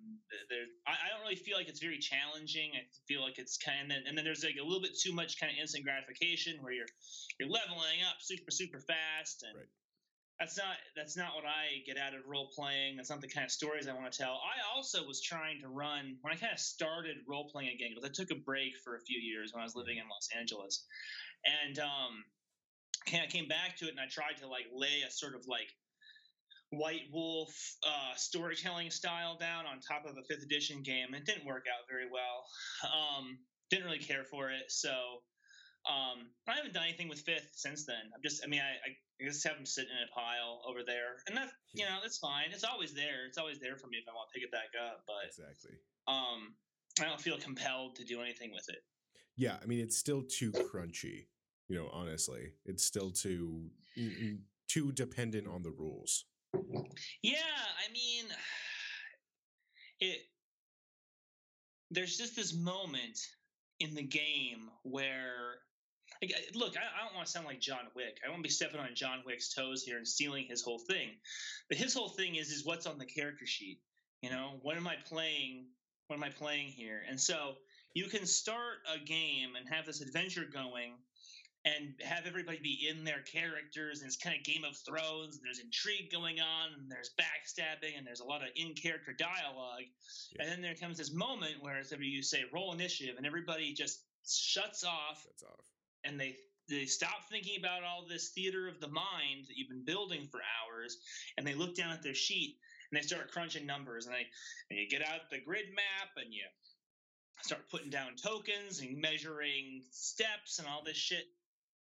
they're I, I don't really feel like it's very challenging. I feel like it's kind of and then there's like a little bit too much kind of instant gratification where you're you're leveling up super super fast and. Right. That's not that's not what I get out of role playing. That's not the kind of stories I want to tell. I also was trying to run when I kind of started role playing again because I took a break for a few years when I was living in Los Angeles, and um, I came back to it and I tried to like lay a sort of like White Wolf uh, storytelling style down on top of a fifth edition game. It didn't work out very well. Um, didn't really care for it, so um, I haven't done anything with fifth since then. I'm just, I mean, I, I just have them sitting in a pile over there, and that's you know that's fine. It's always there. It's always there for me if I want to pick it back up. But exactly, um, I don't feel compelled to do anything with it. Yeah, I mean, it's still too crunchy. You know, honestly, it's still too too dependent on the rules. Yeah, I mean, it. There's just this moment in the game where look, I, I don't want to sound like John Wick. I won't be stepping on John Wick's toes here and stealing his whole thing. But his whole thing is is what's on the character sheet. You know, what am I playing? What am I playing here? And so you can start a game and have this adventure going and have everybody be in their characters and it's kind of game of thrones and there's intrigue going on and there's backstabbing and there's a lot of in-character dialogue yeah. and then there comes this moment where it's you say roll initiative and everybody just shuts off, shuts off and they they stop thinking about all this theater of the mind that you've been building for hours and they look down at their sheet and they start crunching numbers and they and you get out the grid map and you start putting down tokens and measuring steps and all this shit.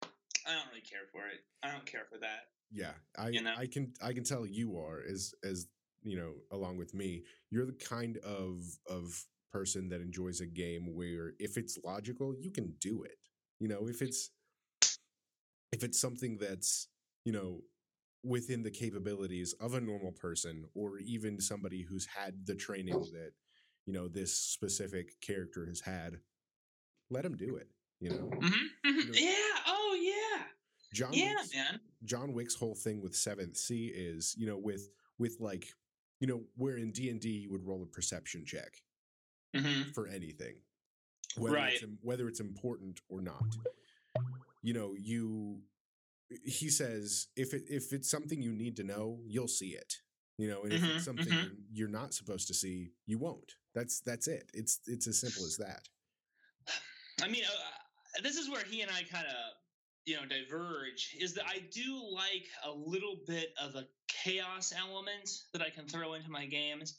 I don't really care for it. I don't care for that. Yeah i you know? i can i can tell you are as as you know along with me you're the kind of of person that enjoys a game where if it's logical you can do it you know, if it's if it's something that's, you know, within the capabilities of a normal person or even somebody who's had the training that, you know, this specific character has had, let them do it, you know. Mm-hmm, mm-hmm. You know yeah, oh yeah. John yeah, Wick's, man. John Wick's whole thing with 7th Sea is, you know, with with like, you know, where in D&D you would roll a perception check mm-hmm. for anything whether right. it's whether it's important or not. You know, you he says if it if it's something you need to know, you'll see it. You know, and if mm-hmm, it's something mm-hmm. you're not supposed to see, you won't. That's that's it. It's it's as simple as that. I mean, uh, this is where he and I kind of you know diverge. Is that I do like a little bit of a chaos element that I can throw into my games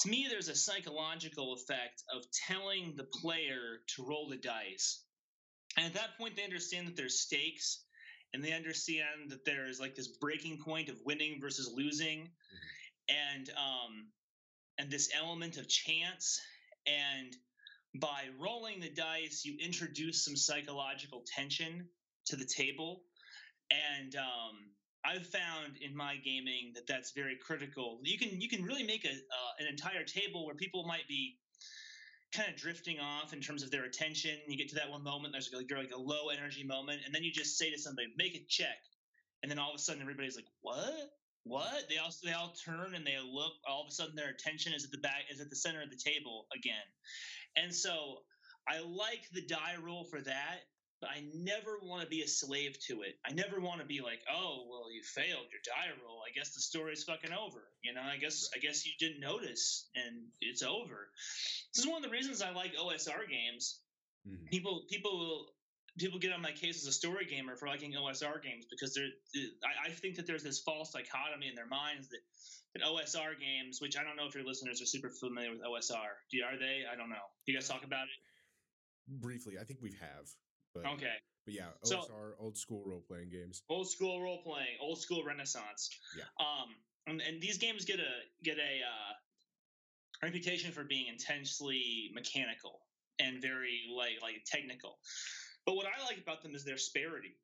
to me, there's a psychological effect of telling the player to roll the dice. And at that point, they understand that there's stakes and they understand that there's like this breaking point of winning versus losing mm-hmm. and um and this element of chance and by rolling the dice you introduce some psychological tension to the table and um I've found in my gaming that that's very critical. You can you can really make a uh, an entire table where people might be kind of drifting off in terms of their attention. You get to that one moment, there's like, like a low energy moment, and then you just say to somebody, "Make a check," and then all of a sudden everybody's like, "What? What?" They all they all turn and they look. All of a sudden their attention is at the back is at the center of the table again, and so I like the die roll for that but I never want to be a slave to it. I never want to be like, oh, well, you failed your die roll. I guess the story's fucking over. You know, I guess right. I guess you didn't notice and it's over. This is one of the reasons I like OSR games. Mm-hmm. People people will people get on my case as a story gamer for liking OSR games because they're I, I think that there's this false dichotomy in their minds that that OSR games, which I don't know if your listeners are super familiar with OSR. Do you, are they? I don't know. Do you guys talk about it? Briefly, I think we have. But, okay. But yeah, OSR, so, old school role playing games. Old school role playing, old school Renaissance. Yeah. Um, and, and these games get a get a uh, reputation for being intensely mechanical and very like like technical. But what I like about them is their sparity.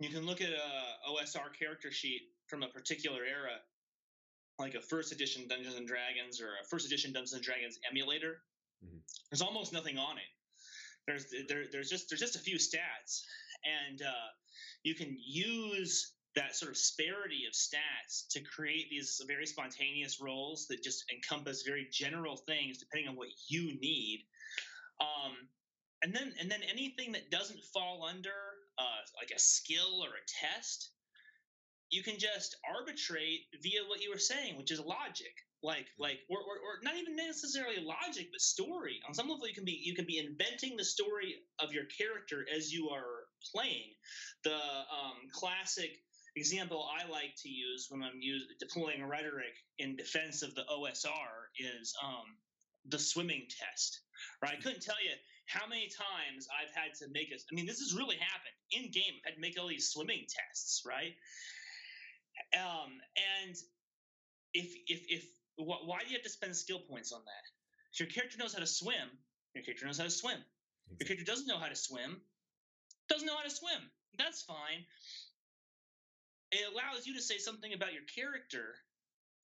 you can look at a OSR character sheet from a particular era, like a first edition Dungeons and Dragons or a first edition Dungeons and Dragons emulator. Mhm. There's almost nothing on it. There's there, there's just there's just a few stats, and uh, you can use that sort of disparity of stats to create these very spontaneous roles that just encompass very general things depending on what you need. Um, and then and then anything that doesn't fall under uh, like a skill or a test, you can just arbitrate via what you were saying, which is logic. Like like or, or, or not even necessarily logic, but story. On some level, you can be you can be inventing the story of your character as you are playing. The um, classic example I like to use when I'm use, deploying rhetoric in defense of the OSR is um, the swimming test. Right? I couldn't tell you how many times I've had to make a. I mean, this has really happened in game. I've had to make all these swimming tests, right? Um, and if if if wh- why do you have to spend skill points on that? If your character knows how to swim, your character knows how to swim. Your character doesn't know how to swim, doesn't know how to swim. That's fine. It allows you to say something about your character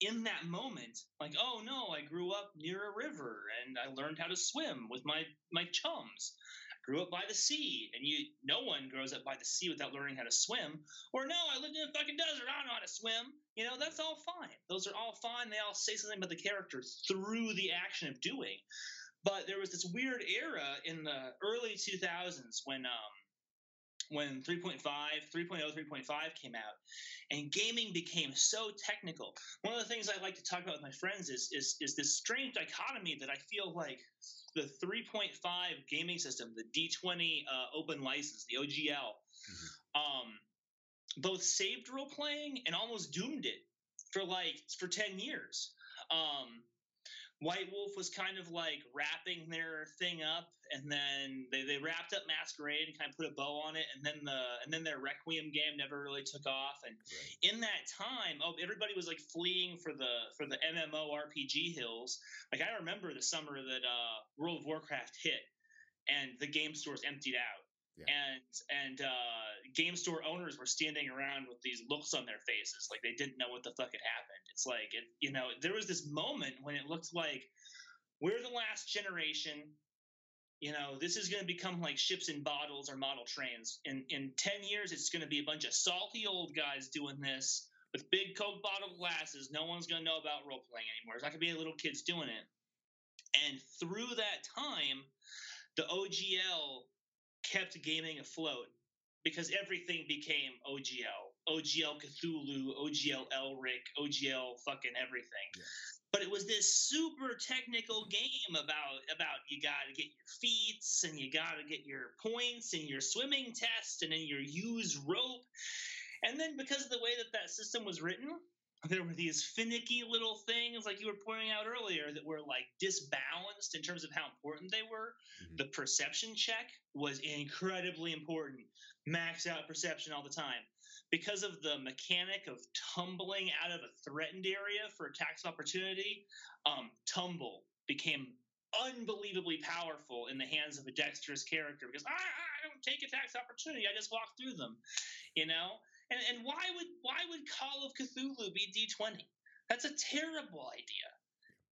in that moment, like, "Oh no, I grew up near a river and I learned how to swim with my my chums. Grew up by the sea, and you no one grows up by the sea without learning how to swim. Or no, I lived in a fucking desert. I don't know how to swim. You know, that's all fine. Those are all fine. They all say something about the character through the action of doing. But there was this weird era in the early 2000s when um, when 3.5, 3.0, 3.5 came out, and gaming became so technical. One of the things I like to talk about with my friends is is is this strange dichotomy that I feel like the 3.5 gaming system, the D20 uh, open license, the OGL, um, both saved role playing and almost doomed it for like for 10 years. Um, White Wolf was kind of like wrapping their thing up, and then they, they wrapped up Masquerade and kind of put a bow on it, and then the and then their Requiem game never really took off. And Right. in that time, oh, everybody was like fleeing for the for the MMO RPG hills. Like I remember the summer that uh, World of Warcraft hit, and the game stores emptied out. Yeah. And and uh, game store owners were standing around with these looks on their faces, like they didn't know what the fuck had happened. It's like it, you know, there was this moment when it looked like we're the last generation. You know, this is going to become like ships in bottles or model trains. In in ten years, it's going to be a bunch of salty old guys doing this with big Coke bottle glasses. No one's going to know about role playing anymore. It's not going to be little kids doing it. And through that time, the OGL kept gaming afloat because everything became OGL. OGL Cthulhu, OGL Elric, OGL fucking everything. Yeah. But it was this super technical game about about you got to get your feats and you got to get your points and your swimming test and then your use rope. And then because of the way that that system was written, there were these finicky little things like you were pointing out earlier that were like disbalanced in terms of how important they were Mhm. the perception check was incredibly important. Max out perception all the time. Because of the mechanic of tumbling out of a threatened area for attacks of opportunity, um, tumble became unbelievably powerful in the hands of a dexterous character because I, I don't take attacks opportunity, I just walk through them. You know? And and why would why would Call of Cthulhu be D twenty? That's a terrible idea.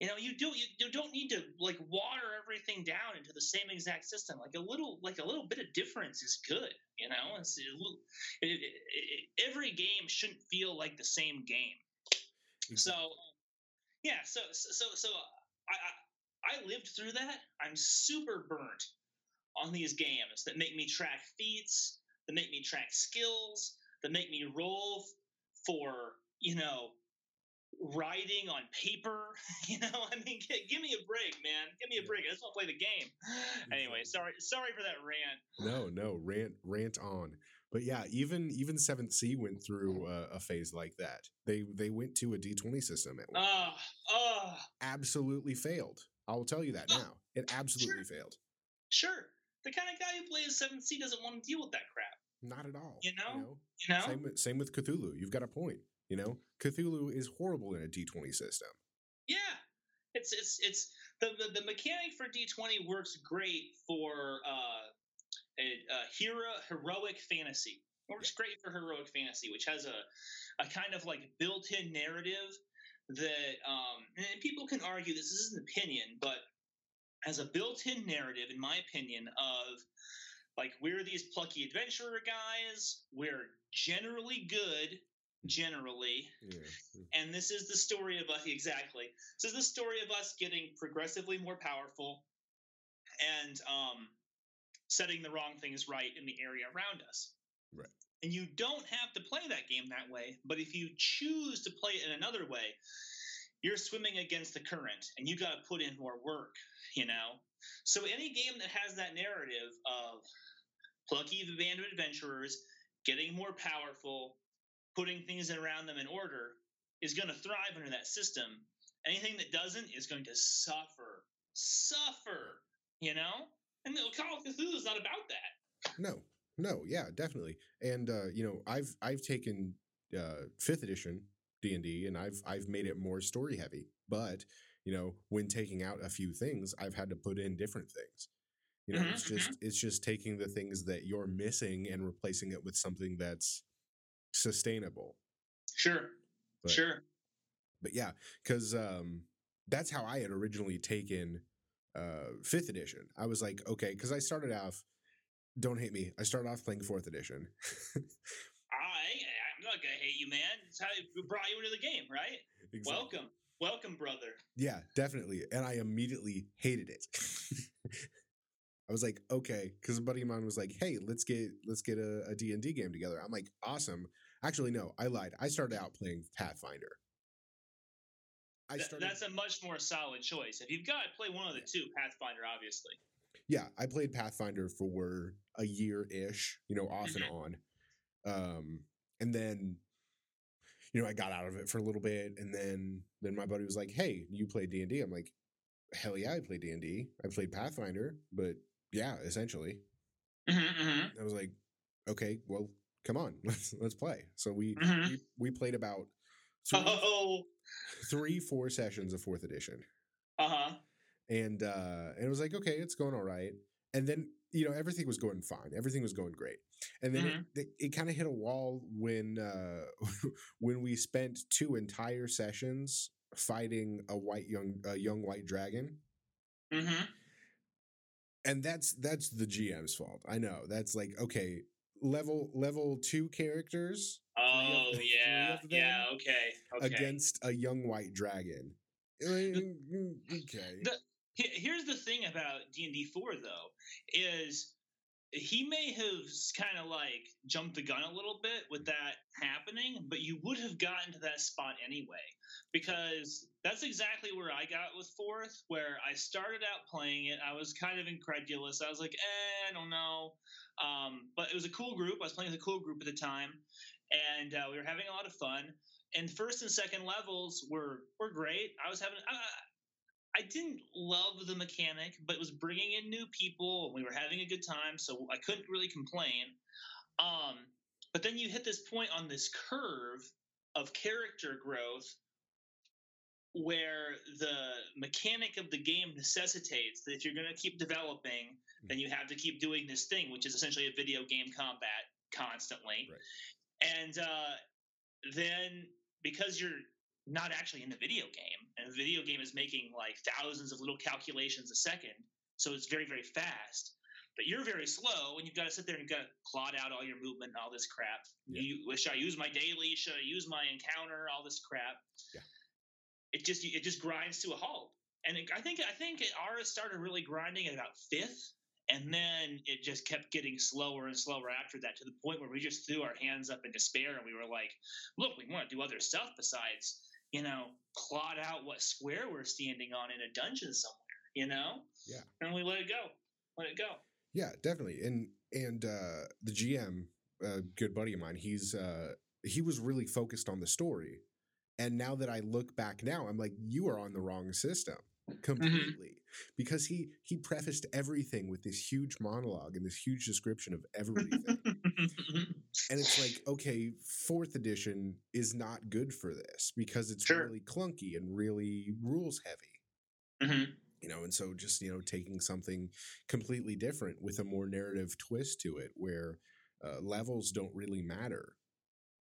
You know, you do you, you don't need to like water everything down into the same exact system. Like a little like a little bit of difference is good. You know, it's it, it, it, every game shouldn't feel like the same game. Mm-hmm. So, yeah, so so so, so I, I I lived through that. I'm super burnt on these games that make me track feats, that make me track skills, that make me roll for you know writing on paper. You know, I mean, give me a break, man. Give me a break. I just want to play the game. Anyway, sorry sorry for that rant. No, no, rant rant on. But yeah, even even Seventh Sea went through mm. a, a phase like that. They they went to a D twenty system. At one. Oh, oh, absolutely failed. I will tell you that ah, now. It absolutely failed. sure. The kind of guy who plays Seventh Sea doesn't want to deal with that crap. Not at all. You know? You know? Same with, same with Cthulhu. You've got a point. You know, Cthulhu is horrible in a D twenty system. Yeah, it's it's it's the the, the mechanic for D twenty works great for uh, a, a hero heroic fantasy. Works great for heroic fantasy, which has a a kind of like built-in narrative that um, and people can argue this is an opinion, but as a built-in narrative, in my opinion, of like we're these plucky adventurer guys, we're generally good, generally, Yeah. and this is the story of us exactly. This is the story of us getting progressively more powerful and um, setting the wrong things right in the area around us. Right. And you don't have to play that game that way, but if you choose to play it in another way, you're swimming against the current and you got to put in more work, you know? So any game that has that narrative of plucky the band of adventurers getting more powerful, putting things around them in order is going to thrive under that system. Anything that doesn't is going to suffer. Suffer, you know? And the Call of Cthulhu is not about that. No, no, yeah, definitely. And uh, you know, I've I've taken uh, fifth edition D and D, and I've I've made it more story heavy. But you know, when taking out a few things, I've had to put in different things. You know, Mhm, it's just it's just taking the things that you're missing and replacing it with something that's sustainable. Sure. But, sure. But yeah, because um, that's how I had originally taken uh, fifth edition. I was like, okay, because I started off. Don't hate me. I started off playing fourth edition. I, I'm not going to hate you, man. It's how it brought you into the game, right? Exactly. Welcome. Welcome, brother. Yeah, definitely. And I immediately hated it. I was like, okay, because a buddy of mine was like, hey, let's get let's get a, a D&D game together. I'm like, awesome. Actually, no, I lied. I started out playing Pathfinder. I started, that's a much more solid choice. If you've got to play one of the two, Pathfinder, obviously. yeah, I played Pathfinder for a year ish, you know, off and on. Um, and then, you know, I got out of it for a little bit, and then then my buddy was like, "Hey, you play D and D?" I'm like, "Hell yeah, I play D and D. I played Pathfinder, but yeah, essentially." Mm-hmm, I was like, "Okay, well, come on, let's let's play." So we Mhm. we, we played about three four sessions of fourth edition. uh huh. and uh and it was like okay it's going all right and then you know everything was going fine everything was going great and then it, it, it kind of hit a wall when uh when we spent two entire sessions fighting a white young a young white dragon Mm-hmm. And that's that's the gm's fault i know that's like okay level level two characters Oh yeah, them yeah. Okay, okay. against a young white dragon Mm, okay The- Here's the thing about D and D four though is he may have kind of like jumped the gun a little bit with that happening, but you would have gotten to that spot anyway because that's exactly where I got with fourth, where I started out playing it. I was kind of incredulous. I was like, eh, I don't know. Um, but it was a cool group. I was playing with a cool group at the time, and uh, we were having a lot of fun. And first and second levels were were great. I was having. I, I didn't love the mechanic, but it was bringing in new people, and we were having a good time, so I couldn't really complain. Um, but then you hit this point on this curve of character growth where the mechanic of the game necessitates that if you're going to keep developing, then you have to keep doing this thing, which is essentially a video game combat constantly. Right. And uh, then because you're not actually in the video game, and the video game is making like thousands of little calculations a second, so it's very, very fast. But you're very slow, and you've got to sit there and you've got to plot out all your movement and all this crap. Yeah. You, should I use my daily? Should I use my encounter? All this crap. Yeah. It just it just grinds to a halt. And it, I think I think it, ours started really grinding at about fifth, and then it just kept getting slower and slower after that to the point where we just threw our hands up in despair and we were like, "Look, we want to do other stuff besides you know plot out what square we're standing on in a dungeon somewhere." You know? Yeah. And we let it go. Let it go. Yeah, definitely. And and uh the GM, a good buddy of mine, he's uh he was really focused on the story. And now that I look back now, I'm like, you are on the wrong system completely. Because he he prefaced everything with this huge monologue and this huge description of everything. and it's like, okay, fourth edition is not good for this because it's Sure. really clunky and really rules heavy Mhm. you know and so just you know taking something completely different with a more narrative twist to it where uh, levels don't really matter.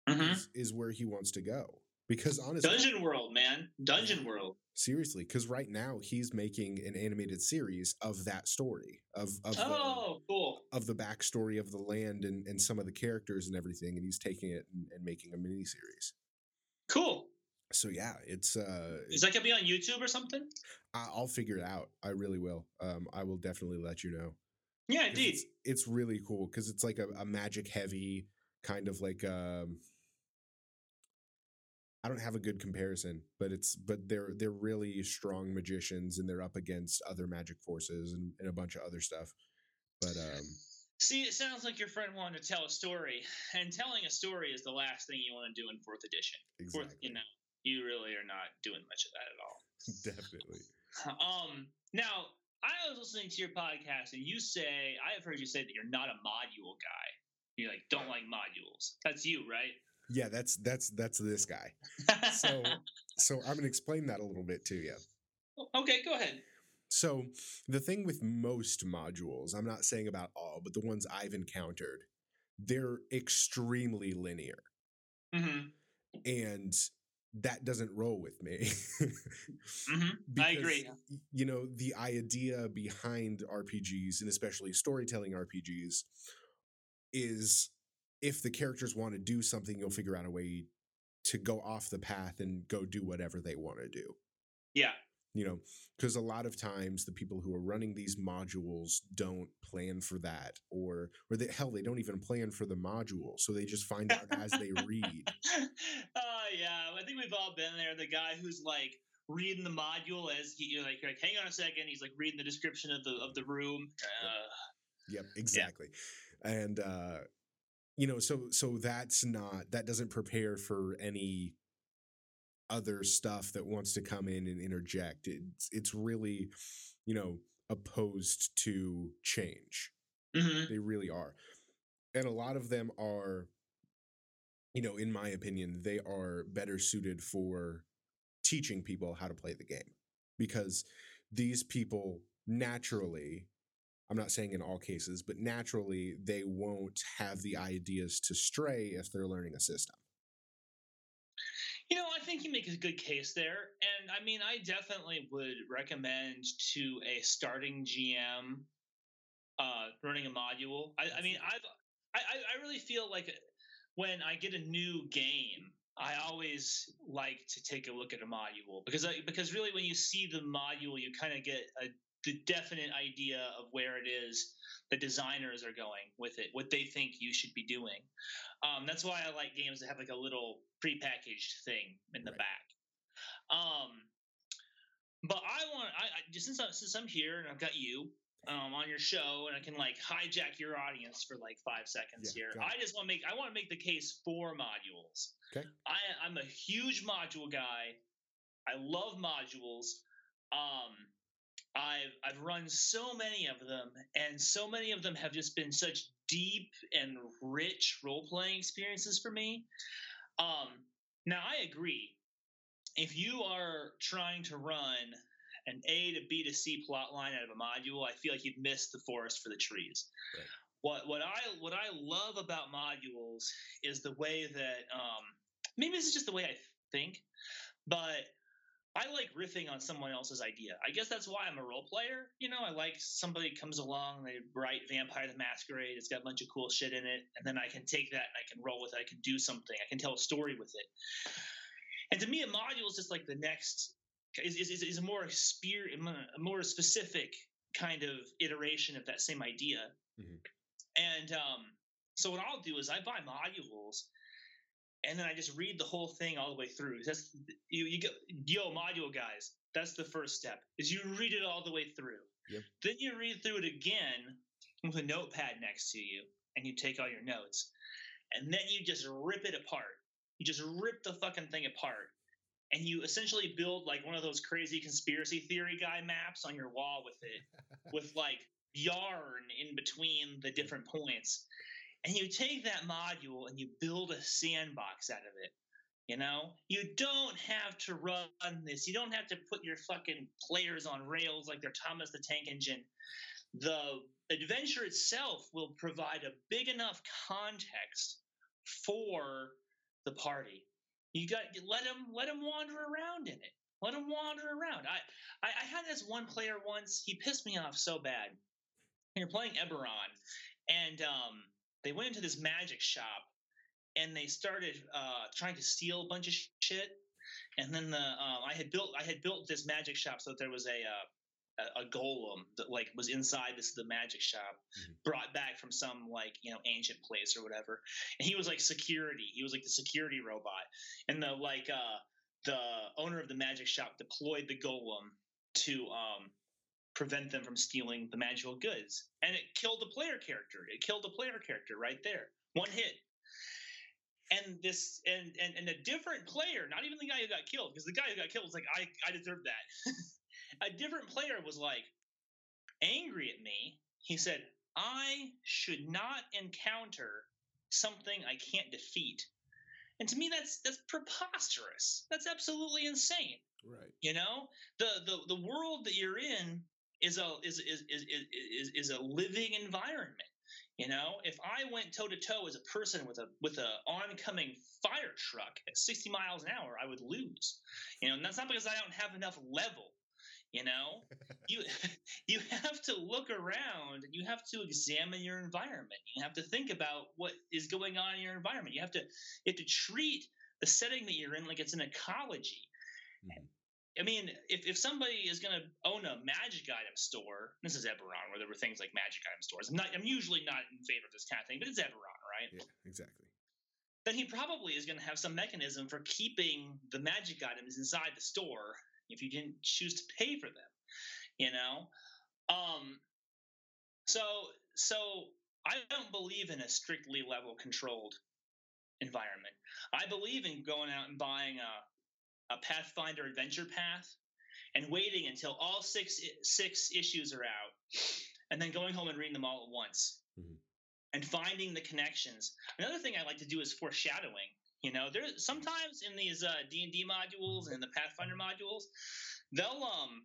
Mhm. Is, is where he wants to go because honestly, Dungeon World, man, Dungeon World. seriously, because right now he's making an animated series of that story of of the, Oh, cool. of the backstory of the land and, and some of the characters and everything, and he's taking it and, and making a mini series. Cool. So yeah, it's uh, Is that gonna be on YouTube or something? I, I'll figure it out. I really will. Um, I will definitely let you know. Yeah, indeed. It's, it's really cool because it's like a, a magic heavy kind of like um I don't have a good comparison, but it's but they're they're really strong magicians and they're up against other magic forces and, and a bunch of other stuff. But um See, it sounds like your friend wanted to tell a story, and telling a story is the last thing you want to do in fourth edition. Fourth, exactly. you know, you really are not doing much of that at all. Definitely. Um, now I was listening to your podcast, and you say I have heard you say that you're not a module guy. You like don't like modules. That's you, right? Yeah, that's that's that's this guy. So so I'm gonna explain that a little bit to you. okay, go ahead. So the thing with most modules, I'm not saying about all, but the ones I've encountered, they're extremely linear. hmm And that doesn't roll with me. hmm I agree. You know, the idea behind RPGs and especially storytelling RPGs is if the characters want to do something, you'll figure out a way to go off the path and go do whatever they want to do. Yeah. you know because a lot of times the people who are running these modules don't plan for that or or they, hell they don't even plan for the module so they just find out as they read Oh yeah, I think we've all been there. The guy who's like reading the module as he, you're like, like, hang on a second. He's like reading the description of the of the room. Uh, yep exactly and uh you know so so that's not that doesn't prepare for any other stuff that wants to come in and interject it's it's really you know opposed to change mhm. They really are. And a lot of them are, you know, in my opinion, they are better suited for teaching people how to play the game because these people naturally, I'm not saying in all cases, but naturally, they won't have the ideas to stray if they're learning a system. You know, I think you make a good case there, and I mean, I definitely would recommend to a starting GM uh, running a module. I, I mean, I've I, I- really feel like when I get a new game, I always like to take a look at a module because I, because really when you see the module, you kind of get a the definite idea of where it is the designers are going with it, what they think you should be doing. Um, that's why I like games that have like a little prepackaged thing in the Right. back. Um, but I want I, I just since I, since I'm here and I've got you um, on your show and I can like hijack your audience for like five seconds Yeah, here. I just want to make I want to make the case for modules. Okay. I I'm a huge module guy. I love modules. Um, I've I've run so many of them, and so many of them have just been such deep and rich role playing experiences for me. Um, now I agree. If you are trying to run an A to B to C plot line out of a module, I feel like you've missed the forest for the trees. Right. What what I what I love about modules is the way that um, maybe this is just the way I think, but I like riffing on someone else's idea. I guess that's why I'm a role player. You know, I like somebody comes along, they write Vampire the Masquerade. It's got a bunch of cool shit in it, and then I can take that and I can roll with it. I can do something. I can tell a story with it. And to me, a module is just like the next is is, is a more spear, a more specific kind of iteration of that same idea. Mhm. And um, so what I'll do is I buy modules and then I just read the whole thing all the way through. That's you, you go, yo, module guys. That's the first step. Is you read it all the way through. Yep. Then you read through it again with a notepad next to you, and you take all your notes, and then you just rip it apart. You just rip the fucking thing apart, and you essentially build like one of those crazy conspiracy theory guy maps on your wall with it, with like yarn in between the different points and you take that module and you build a sandbox out of it. You know, you don't have to run this. You don't have to put your fucking players on rails like they're Thomas the Tank Engine. the adventure itself will provide a big enough context for the party. You got let them let them wander around in it. Let them wander around. I, I I had this one player once. He pissed me off so bad. You're playing Eberron, and um, they went into this magic shop, and they started uh, trying to steal a bunch of shit. And then the um, I had built I had built this magic shop so that there was a uh, a, a golem that like was inside this the magic shop Mhm. brought back from some like you know ancient place or whatever and he was like security he was like the security robot and the like uh the owner of the magic shop deployed the golem to um prevent them from stealing the magical goods and it killed the player character it killed the player character right there one hit and this and and, and a different player not even the guy who got killed because the guy who got killed was like i i deserve that a different player was like angry at me. He said, I should not encounter something I can't defeat. And to me that's that's preposterous. That's absolutely insane. Right. You know? The the, the world that you're in is a is is, is is is a living environment. You know, if I went toe to toe as a person with a with a oncoming fire truck at 60 miles an hour, I would lose. You know, and that's not because I don't have enough level you know you you have to look around and you have to examine your environment you have to think about what is going on in your environment you have to you have to treat the setting that you're in like it's an ecology Mhm. I mean if, if somebody is going to own a magic item store this is eberron where there were things like magic item stores i'm not i'm usually not in favor of this kind of thing but it's eberron right Yeah. Exactly. then he probably is going to have some mechanism for keeping the magic items inside the store if you didn't choose to pay for them you know um so so i don't believe in a strictly level controlled environment i believe in going out and buying a, a pathfinder adventure path and waiting until all six six issues are out and then going home and reading them all at once Mhm. and finding the connections another thing i like to do is foreshadowing you know, there's sometimes in these uh, D&D modules and the Pathfinder modules, they'll um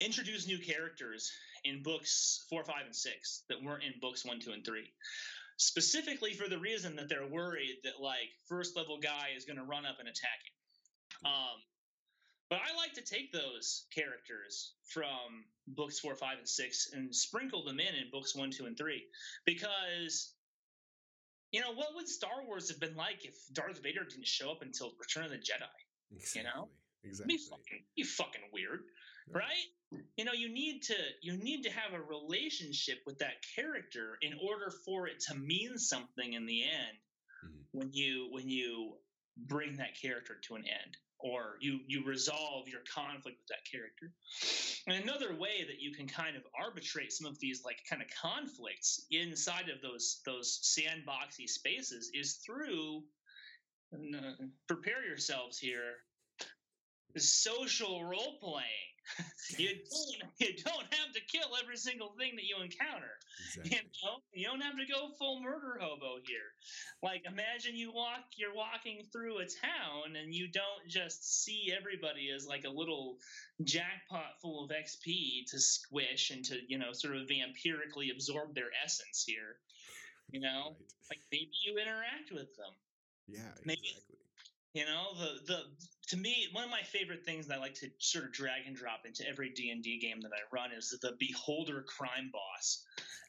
introduce new characters in books 4, 5 and 6 that weren't in books 1, 2 and 3. Specifically for the reason that they're worried that like first level guy is going to run up and attack him. Um but I like to take those characters from books 4, 5 and 6 and sprinkle them in in books 1, 2 and 3 because you know, what would Star Wars have been like if Darth Vader didn't show up until Return of the Jedi? Exactly. know? Exactly. Be fucking, be fucking weird, right? You know, you need to you need to have a relationship with that character in order for it to mean something in the end. Mhm. When you when you bring that character to an end, or you you resolve your conflict with that character. And another way that you can kind of arbitrate some of these like kind of conflicts inside of those those sandboxy spaces is through uh, prepare yourselves here social role playing you don't you don't have to kill every single thing that you encounter Exactly. you know you don't have to go full murder hobo here like imagine you walk you're walking through a town and you don't just see everybody as like a little jackpot full of xp to squish and to you know sort of vampirically absorb their essence here you know Right. like maybe you interact with them Yeah. maybe- Exactly. you know the the to me one of my favorite things that i like to sort of drag and drop into every d&d game that i run is the beholder crime boss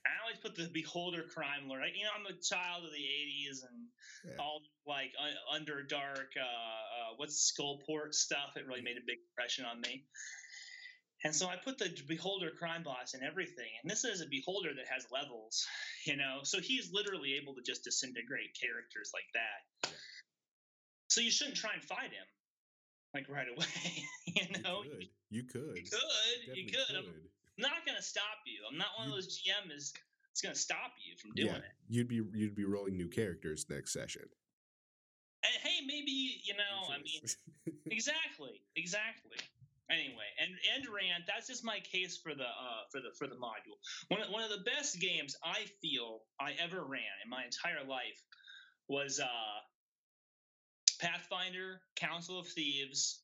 i always put the beholder crime lord you know i'm a child of the 80s and Yeah. all like un- underdark uh, uh what's skullport stuff it really made a big impression on me and so I put the beholder crime boss in everything, and this is a beholder that has levels, you know. So he's literally able to just disintegrate characters like that. Yeah. So you shouldn't try and fight him, like right away. you know, You could. You could. you could, you Definitely could. I'm not gonna stop you. I'm not one of You- those GMs that's gonna stop you from doing yeah. it. You'd be you'd be rolling new characters next session. And hey, maybe you know, I mean, exactly, exactly. Anyway, and and rant. That's just my case for the uh for the for the module. One of, one of the best games I feel I ever ran in my entire life was uh Pathfinder, Council of Thieves,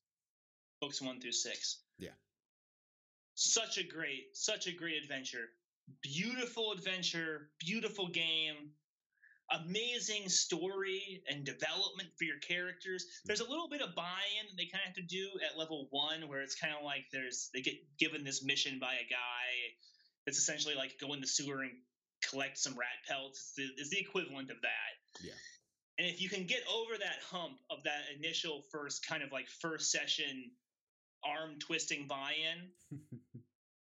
books one through six. Yeah. such a great, such a great adventure. Beautiful adventure, beautiful game, amazing story and development for your characters. There's a mm-hmm. little bit of buy-in that they kind of have to do at level one, where it's kind of like there's they get given this mission by a guy. It's essentially like go in the sewer and collect some rat pelts. It's the, it's the equivalent of that. Yeah. And if you can get over that hump of that initial first kind of like first session arm twisting buy-in,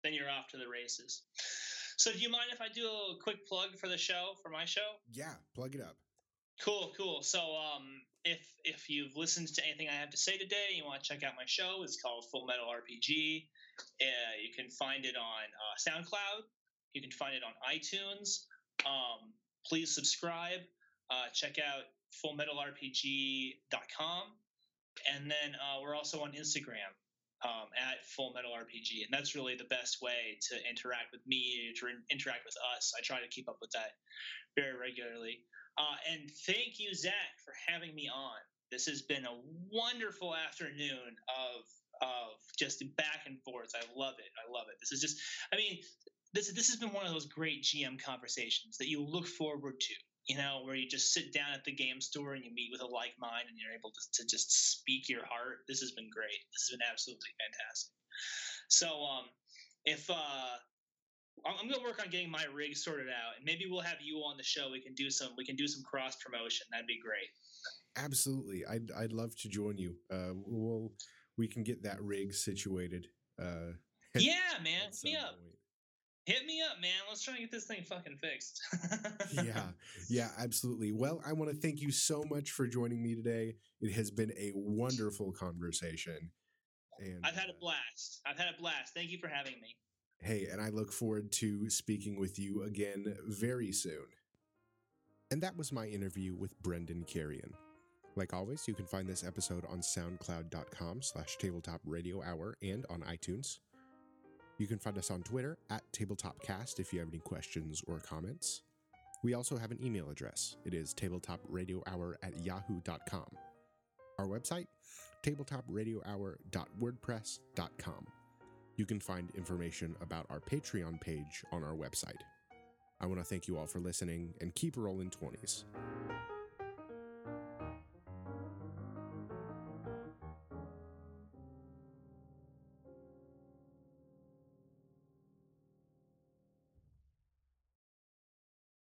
then you're off to the races. So, do you mind if I do a quick plug for the show, for my show? yeah, plug it up. Cool, cool. So, um, if if you've listened to anything I have to say today, you want to check out my show. It's called Full Metal RPG. Uh, you can find it on uh, SoundCloud. You can find it on iTunes. Um, please subscribe. Uh, check out FullMetalRPG.com, and then uh, we're also on Instagram um, at Full Metal RPG, and that's really the best way to interact with me, to in- interact with us. I try to keep up with that very regularly. Uh, and thank you, Zach, for having me on. This has been a wonderful afternoon of of just back and forth. I love it. I love it. This is just, I mean, this this has been one of those great GM conversations that you look forward to. You know, where you just sit down at the game store and you meet with a like mind and you're able to, to just speak your heart. This has been great. This has been absolutely fantastic. So, um, if uh, I'm gonna work on getting my rig sorted out, and maybe we'll have you on the show. We can do some we can do some cross promotion. That'd be great. Absolutely, I'd I'd love to join you. Uh, we'll we can get that rig situated. Uh, Yeah, man, me up. point. Hit me up, man. Let's try and get this thing fucking fixed. yeah, yeah, absolutely. Well, I want to thank you so much for joining me today. It has been a wonderful conversation, and I've had a uh, blast. I've had a blast. Thank you for having me. Hey, and I look forward to speaking with you again very soon. And that was my interview with Brendan Carrion. Like always, you can find this episode on soundcloud.com slash tabletop radio hour and on iTunes. You can find us on Twitter at tabletopcast if you have any questions or comments. We also have an email address. It is tabletopradiohour at yahoo.com. Our website, tabletopradiohour.wordpress.com. You can find information about our Patreon page on our website. I want to thank you all for listening and keep rolling 20s.